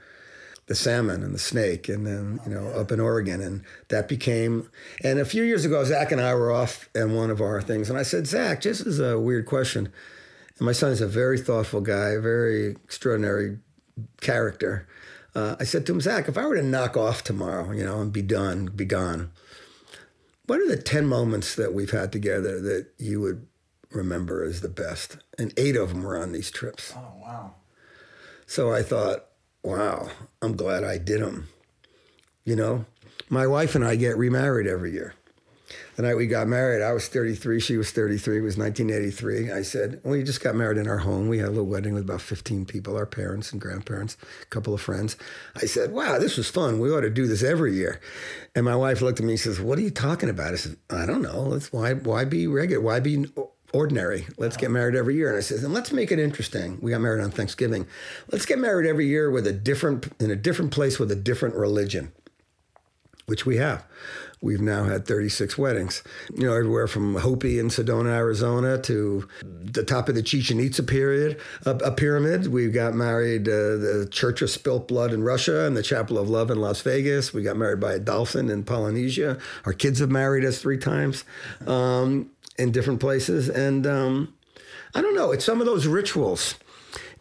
the salmon and the snake, and then you know up in Oregon, and that became. And a few years ago, Zach and I were off in one of our things, and I said, Zach, this is a weird question. And my son is a very thoughtful guy, a very extraordinary character. Uh, I said to him, Zach, if I were to knock off tomorrow, you know, and be done, be gone, what are the 10 moments that we've had together that you would remember as the best? And eight of them were on these trips. Oh, wow. So I thought, wow, I'm glad I did them. You know, my wife and I get remarried every year. The night we got married, I was 33, she was 33, it was 1983. I said, We just got married in our home. We had a little wedding with about 15 people, our parents and grandparents, a couple of friends. I said, Wow, this was fun. We ought to do this every year. And my wife looked at me and says, What are you talking about? I said, I don't know. Why, why be regular? Why be ordinary. Let's get married every year. And I said, and let's make it interesting. We got married on Thanksgiving. Let's get married every year with a different in a different place with a different religion, which we have. We've now had 36 weddings, you know, everywhere from Hopi in Sedona, Arizona, to the top of the Chichen Itza period, a, a pyramid. We've got married uh, the Church of Spilt Blood in Russia and the Chapel of Love in Las Vegas. We got married by a dolphin in Polynesia. Our kids have married us three times. Um, in different places. And um, I don't know, it's some of those rituals.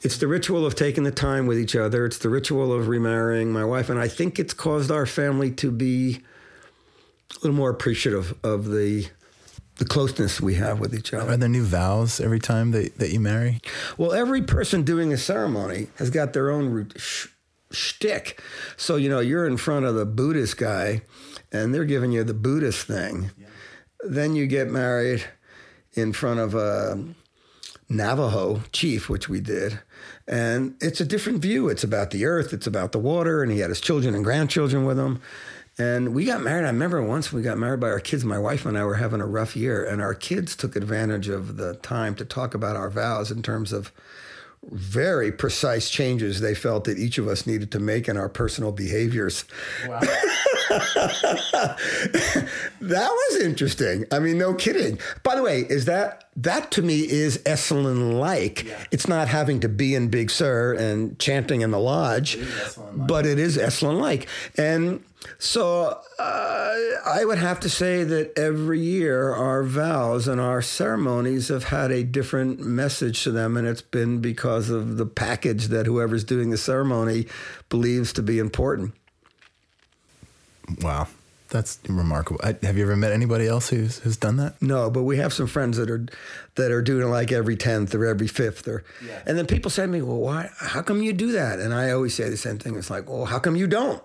It's the ritual of taking the time with each other. It's the ritual of remarrying my wife. And I think it's caused our family to be a little more appreciative of the the closeness we have with each other. Are there new vows every time that, that you marry? Well, every person doing a ceremony has got their own sh- shtick. So, you know, you're in front of the Buddhist guy and they're giving you the Buddhist thing. Yeah. Then you get married in front of a Navajo chief, which we did. And it's a different view. It's about the earth, it's about the water, and he had his children and grandchildren with him. And we got married. I remember once we got married by our kids. My wife and I were having a rough year, and our kids took advantage of the time to talk about our vows in terms of very precise changes they felt that each of us needed to make in our personal behaviors. Wow. that was interesting. I mean, no kidding. By the way, is that that to me is Esalen like? Yeah. It's not having to be in Big Sur and chanting in the lodge, it but it is Esalen like. And so uh, I would have to say that every year our vows and our ceremonies have had a different message to them, and it's been because of the package that whoever's doing the ceremony believes to be important. Wow. that's remarkable. I, have you ever met anybody else who's who's done that? No, but we have some friends that are that are doing it like every tenth or every fifth, or yeah. and then people say to me, "Well, why? How come you do that?" And I always say the same thing. It's like, "Well, how come you don't?"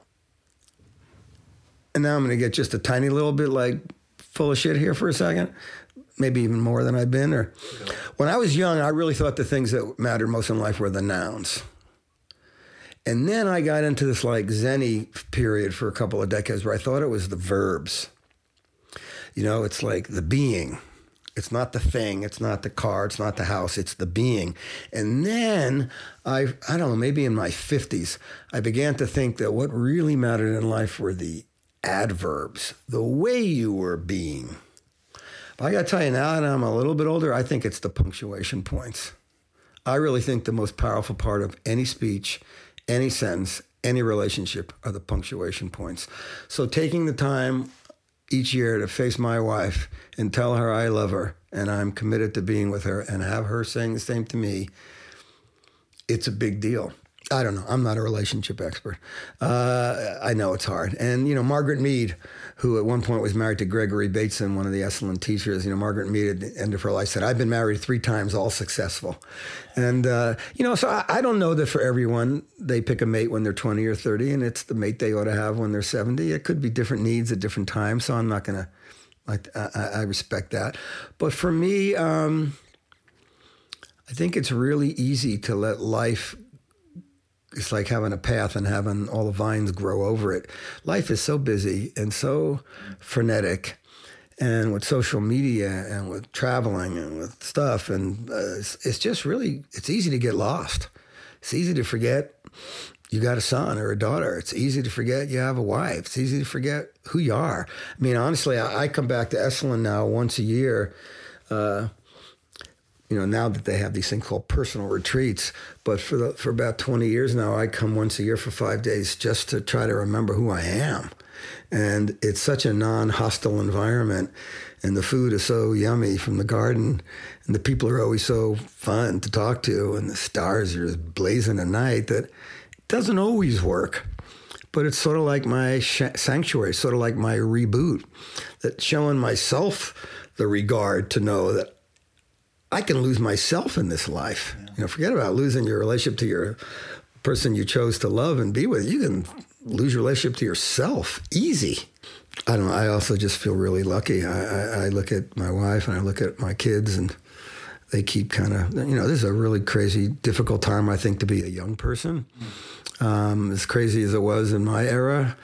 And now I'm going to get just a tiny little bit like full of shit here for a second, maybe even more than I've been. Or when I was young, I really thought the things that mattered most in life were the nouns. And then I got into this like Zenny period for a couple of decades where I thought it was the verbs. You know, it's like the being. It's not the thing, it's not the car, it's not the house, it's the being. And then I I don't know, maybe in my 50s, I began to think that what really mattered in life were the adverbs, the way you were being. But I got to tell you now that I'm a little bit older, I think it's the punctuation points. I really think the most powerful part of any speech any sentence, any relationship are the punctuation points. So taking the time each year to face my wife and tell her I love her and I'm committed to being with her and have her saying the same to me, it's a big deal. I don't know. I'm not a relationship expert. Uh, I know it's hard. And, you know, Margaret Mead, who at one point was married to Gregory Bateson, one of the Esalen teachers, you know, Margaret Mead at the end of her life said, I've been married three times, all successful. And, uh, you know, so I, I, don't know that for everyone, they pick a mate when they're 20 or 30, and it's the mate they ought to have when they're 70. It could be different needs at different times. So I'm not going to, I, I, respect that. But for me, um, I think it's really easy to let life it's like having a path and having all the vines grow over it. Life is so busy and so frenetic, and with social media and with traveling and with stuff, and uh, it's, it's just really it's easy to get lost. It's easy to forget you got a son or a daughter. It's easy to forget you have a wife. It's easy to forget who you are. I mean, honestly, I, I come back to Esalen now once a year. Uh, you know, now that they have these things called personal retreats. But for the, for about 20 years now, I come once a year for five days just to try to remember who I am. And it's such a non-hostile environment, and the food is so yummy from the garden, and the people are always so fun to talk to, and the stars are just blazing at night that it doesn't always work. But it's sort of like my sanctuary, sort of like my reboot, that showing myself the regard to know that I can lose myself in this life. Yeah. You know, forget about losing your relationship to your person you chose to love and be with. You can lose your relationship to yourself easy. I don't know. I also just feel really lucky. I, I, I look at my wife and I look at my kids and they keep kind of, you know, this is a really crazy, difficult time, I think, to be a young person. Mm. Um, as crazy as it was in my era,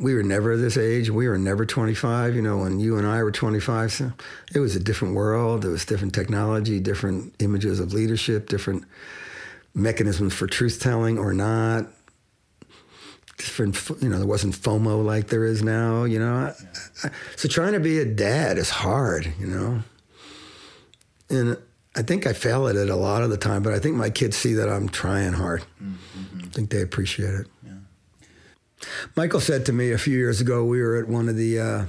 we were never this age. We were never 25. You know, when you and I were 25, so it was a different world. There was different technology, different images of leadership, different mechanisms for truth telling or not. Different, you know, there wasn't FOMO like there is now. You know, so trying to be a dad is hard. You know, and I think I fail at it a lot of the time. But I think my kids see that I'm trying hard. Mm-hmm. I think they appreciate it. Michael said to me a few years ago, we were at one of the uh,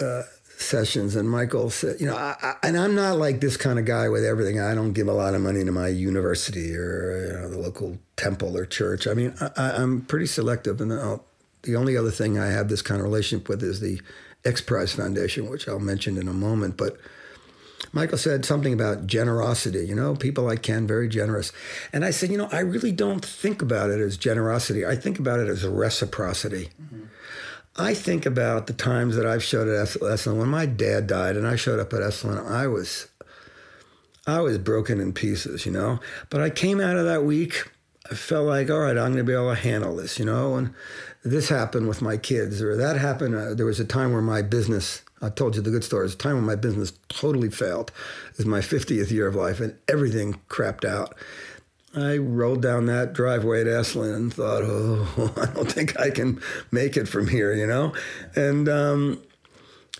uh, sessions, and Michael said, You know, I, I, and I'm not like this kind of guy with everything. I don't give a lot of money to my university or you know, the local temple or church. I mean, I, am pretty selective. And I'll, the only other thing I have this kind of relationship with is the X Prize Foundation, which I'll mention in a moment. But Michael said something about generosity. You know, people like Ken, very generous. And I said, you know, I really don't think about it as generosity. I think about it as reciprocity. Mm-hmm. I think about the times that I've showed at Esalen. When my dad died and I showed up at Esalen, I was, I was broken in pieces, you know. But I came out of that week. I felt like, all right, I'm going to be able to handle this, you know. And this happened with my kids, or that happened. Uh, there was a time where my business I told you the good story. It's time when my business totally failed. Was my 50th year of life and everything crapped out. I rolled down that driveway at Esalen and thought, oh, I don't think I can make it from here, you know? And um,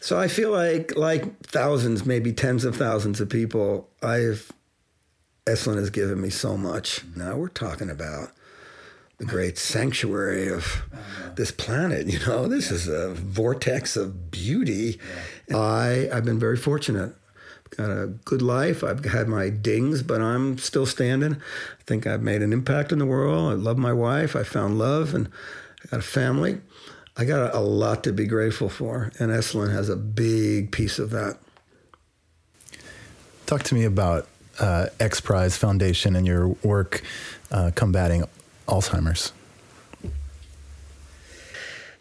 so I feel like, like thousands, maybe tens of thousands of people, I've, Esalen has given me so much. Now we're talking about the great sanctuary of uh-huh. this planet. You know, this yeah. is a vortex of beauty. Yeah. I I've been very fortunate. I've got a good life. I've had my dings, but I'm still standing. I think I've made an impact in the world. I love my wife. I found love, and I got a family. I got a, a lot to be grateful for, and Esalen has a big piece of that. Talk to me about uh, X Prize Foundation and your work uh, combating Alzheimer's.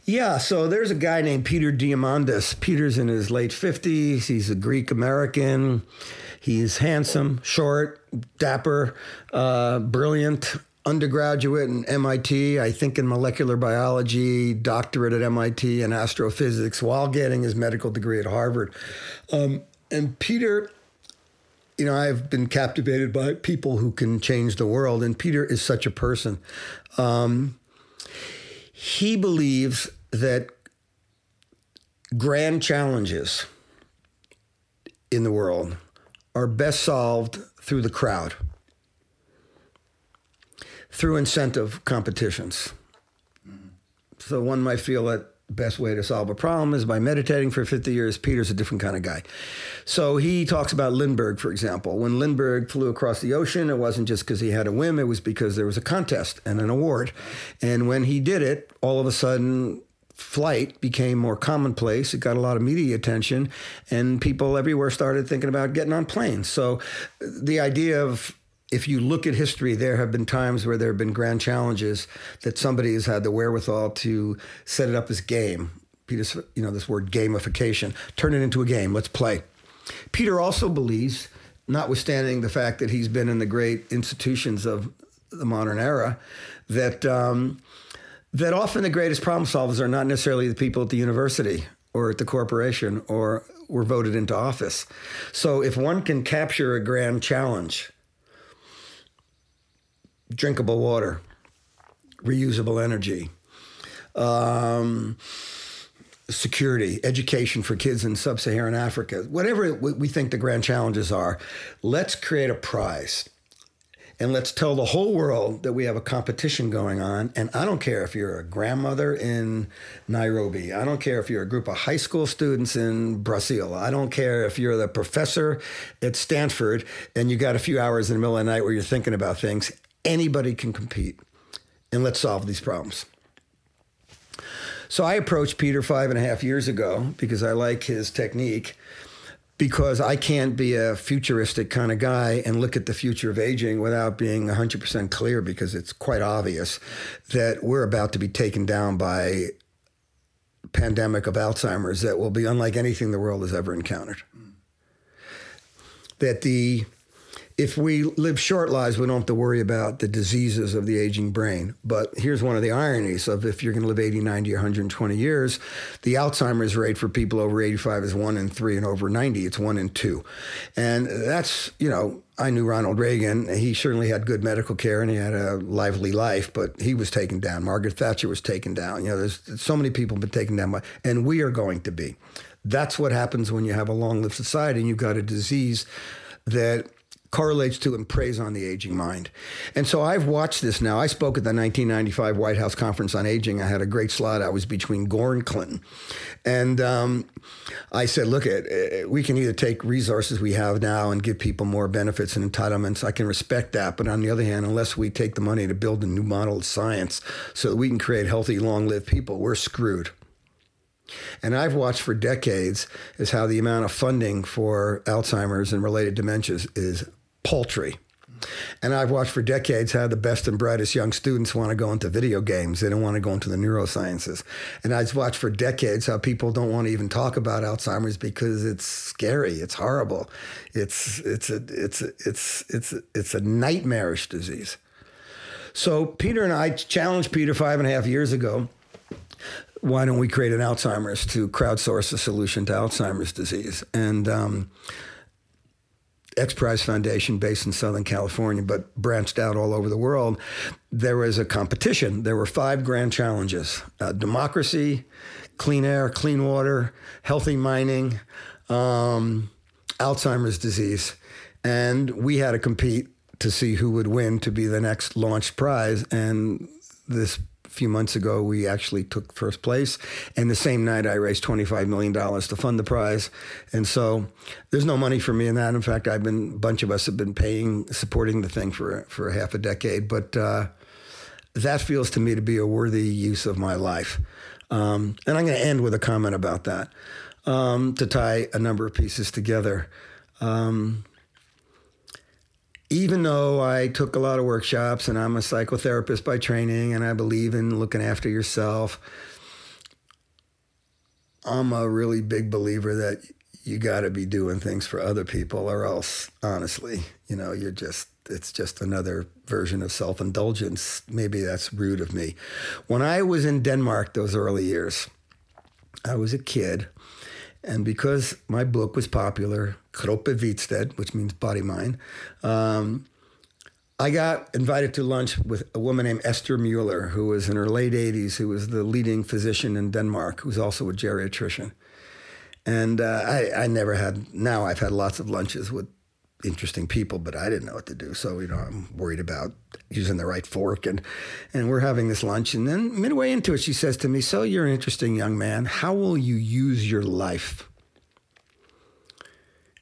Yeah, so there's a guy named Peter Diamandis. Peter's in his late 50s. He's a Greek American. He's handsome, short, dapper, uh, brilliant, undergraduate in MIT, I think in molecular biology, doctorate at MIT in astrophysics, while getting his medical degree at Harvard. Um, and Peter, you know, I've been captivated by people who can change the world, and Peter is such a person. Um, he believes that grand challenges in the world are best solved through the crowd, through incentive competitions. So one might feel that best way to solve a problem is by meditating for 50 years. Peter's a different kind of guy. So he talks about Lindbergh, for example. When Lindbergh flew across the ocean, it wasn't just because he had a whim, it was because there was a contest and an award. And when he did it, all of a sudden, flight became more commonplace. It got a lot of media attention, and people everywhere started thinking about getting on planes. So uh, the idea of if you look at history, there have been times where there have been grand challenges that somebody has had the wherewithal to set it up as game. Peter's, you know, this word gamification, turn it into a game. Let's play. Peter also believes, notwithstanding the fact that he's been in the great institutions of the modern era, that um, that often the greatest problem solvers are not necessarily the people at the university or at the corporation or were voted into office. So if one can capture a grand challenge, drinkable water, reusable energy, um, security, education for kids in sub Saharan Africa, whatever we think the grand challenges are, let's create a prize and let's tell the whole world that we have a competition going on. And I don't care if you're a grandmother in Nairobi. I don't care if you're a group of high school students in Brazil. I don't care if you're the professor at Stanford and you got a few hours in the middle of the night where you're thinking about things. Anybody can compete. And let's solve these problems. So I approached Peter five and a half years ago because I like his technique because I can't be a futuristic kind of guy and look at the future of aging without being 100% clear because it's quite obvious that we're about to be taken down by pandemic of Alzheimer's that will be unlike anything the world has ever encountered. That the if we live short lives, we don't have to worry about the diseases of the aging brain. But here's one of the ironies of if you're going to live 80, 90, 120 years, the Alzheimer's rate for people over 85 is one in three, and over 90, it's one in two. And that's, you know, I knew Ronald Reagan. He certainly had good medical care and he had a lively life, but he was taken down. Margaret Thatcher was taken down. You know, there's so many people been taken down by, and we are going to be. That's what happens when you have a long lived society and you've got a disease that correlates to and preys on the aging mind. And so I've watched this now. I spoke at the 1995 White House Conference on Aging. I had a great slot. I was between Gore and Clinton. And um, I said, look, eh, we can either take resources we have now and give people more benefits and entitlements. I can respect that. But on the other hand, unless we take the money to build a new model of science so that we can create healthy, long lived people, we're screwed. And I've watched for decades is how the amount of funding for Alzheimer's and related dementias is paltry. And I've watched for decades how the best and brightest young students want to go into video games. They don't want to go into the neurosciences. And I've watched for decades how people don't want to even talk about Alzheimer's because it's scary. It's horrible. It's it's a it's a, it's it's it's a nightmarish disease. So Peter and I challenged Peter five and a half years ago. Why don't we create an Alzheimer's to crowdsource a solution to Alzheimer's disease? And um, X Prize Foundation based in Southern California, but branched out all over the world, there was a competition. There were five grand challenges uh, democracy, clean air, clean water, healthy mining, um, Alzheimer's disease. And we had to compete to see who would win to be the next launched prize. And this few months ago, we actually took first place. And the same night, I raised $25 million to fund the prize. And so there's no money for me in that. In fact, I've been, a bunch of us have been paying, supporting the thing for, for half a decade. But uh, that feels to me to be a worthy use of my life. Um, and I'm going to end with a comment about that um, to tie a number of pieces together. Um, even though I took a lot of workshops and I'm a psychotherapist by training and I believe in looking after yourself, I'm a really big believer that you got to be doing things for other people or else honestly, you know, you're just it's just another version of self-indulgence. Maybe that's rude of me. When I was in Denmark those early years, I was a kid and because my book was popular, Kroppe Hvitsted, which means body mind, um, I got invited to lunch with a woman named Esther Mueller, who was in her late 80s, who was the leading physician in Denmark, who's also a geriatrician. And uh, I, I never had, now I've had lots of lunches with interesting people, but I didn't know what to do. So, you know, I'm worried about using the right fork. And, and we're having this lunch. And then midway into it, she says to me, So you're an interesting young man. How will you use your life?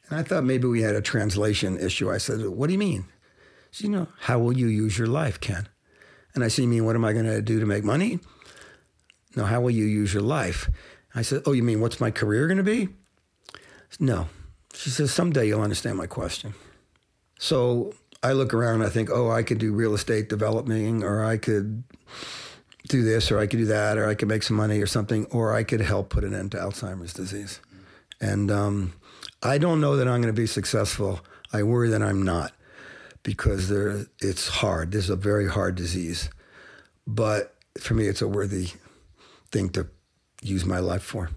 And I thought maybe we had a translation issue. I said, What do you mean? She said, You know, how will you use your life, Ken? And I said, You mean, what am I going to do to make money? No, how will you use your life? I said, Oh, you mean, what's my career going to be? No. She says, Someday you'll understand my question. So I look around and I think, Oh, I could do real estate development, or I could do this, or I could do that, or I could make some money or something, or I could help put an end to Alzheimer's disease. And um, I don't know that I'm going to be successful. I worry that I'm not because there, it's hard. This is a very hard disease. But for me, it's a worthy thing to use my life for.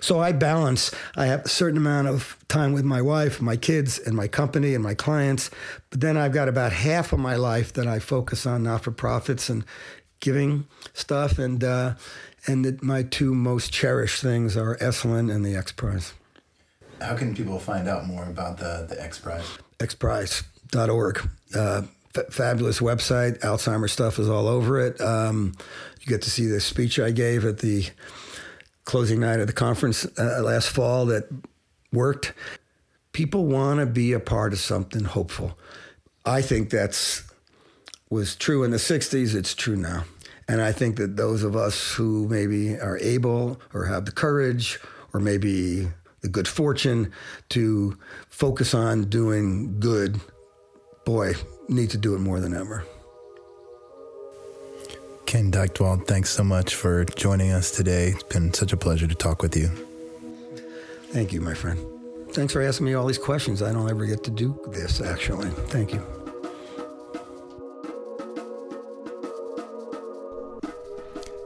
So I balance. I have a certain amount of time with my wife, my kids, and my company and my clients. But then I've got about half of my life that I focus on not for profits and giving stuff. And uh, and the, my two most cherished things are Esalen and the X Prize. How can people find out more about the the X Prize? xprize.org. Uh, f- fabulous website. Alzheimer's stuff is all over it. Um, you get to see the speech I gave at the closing night of the conference uh, last fall that worked. People want to be a part of something hopeful. I think that's was true in the 60s, it's true now. And I think that those of us who maybe are able or have the courage or maybe the good fortune to focus on doing good, boy, need to do it more than ever. Ken Dychtwald, thanks so much for joining us today. It's been such a pleasure to talk with you. Thank you, my friend. Thanks for asking me all these questions. I don't ever get to do this, actually. Thank you.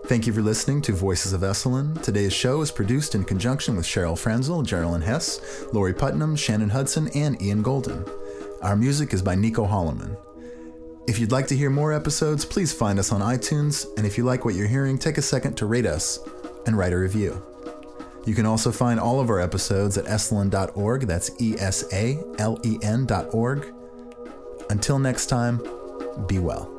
Thank you for listening to Voices of Esalen. Today's show is produced in conjunction with Cheryl Franzel, Geraldine Hess, Lori Putnam, Shannon Hudson, and Ian Golden. Our music is by Nico Holloman. If you'd like to hear more episodes, please find us on iTunes, and if you like what you're hearing, take a second to rate us and write a review. You can also find all of our episodes at esalen.org. That's E S A L E N.org. Until next time, be well.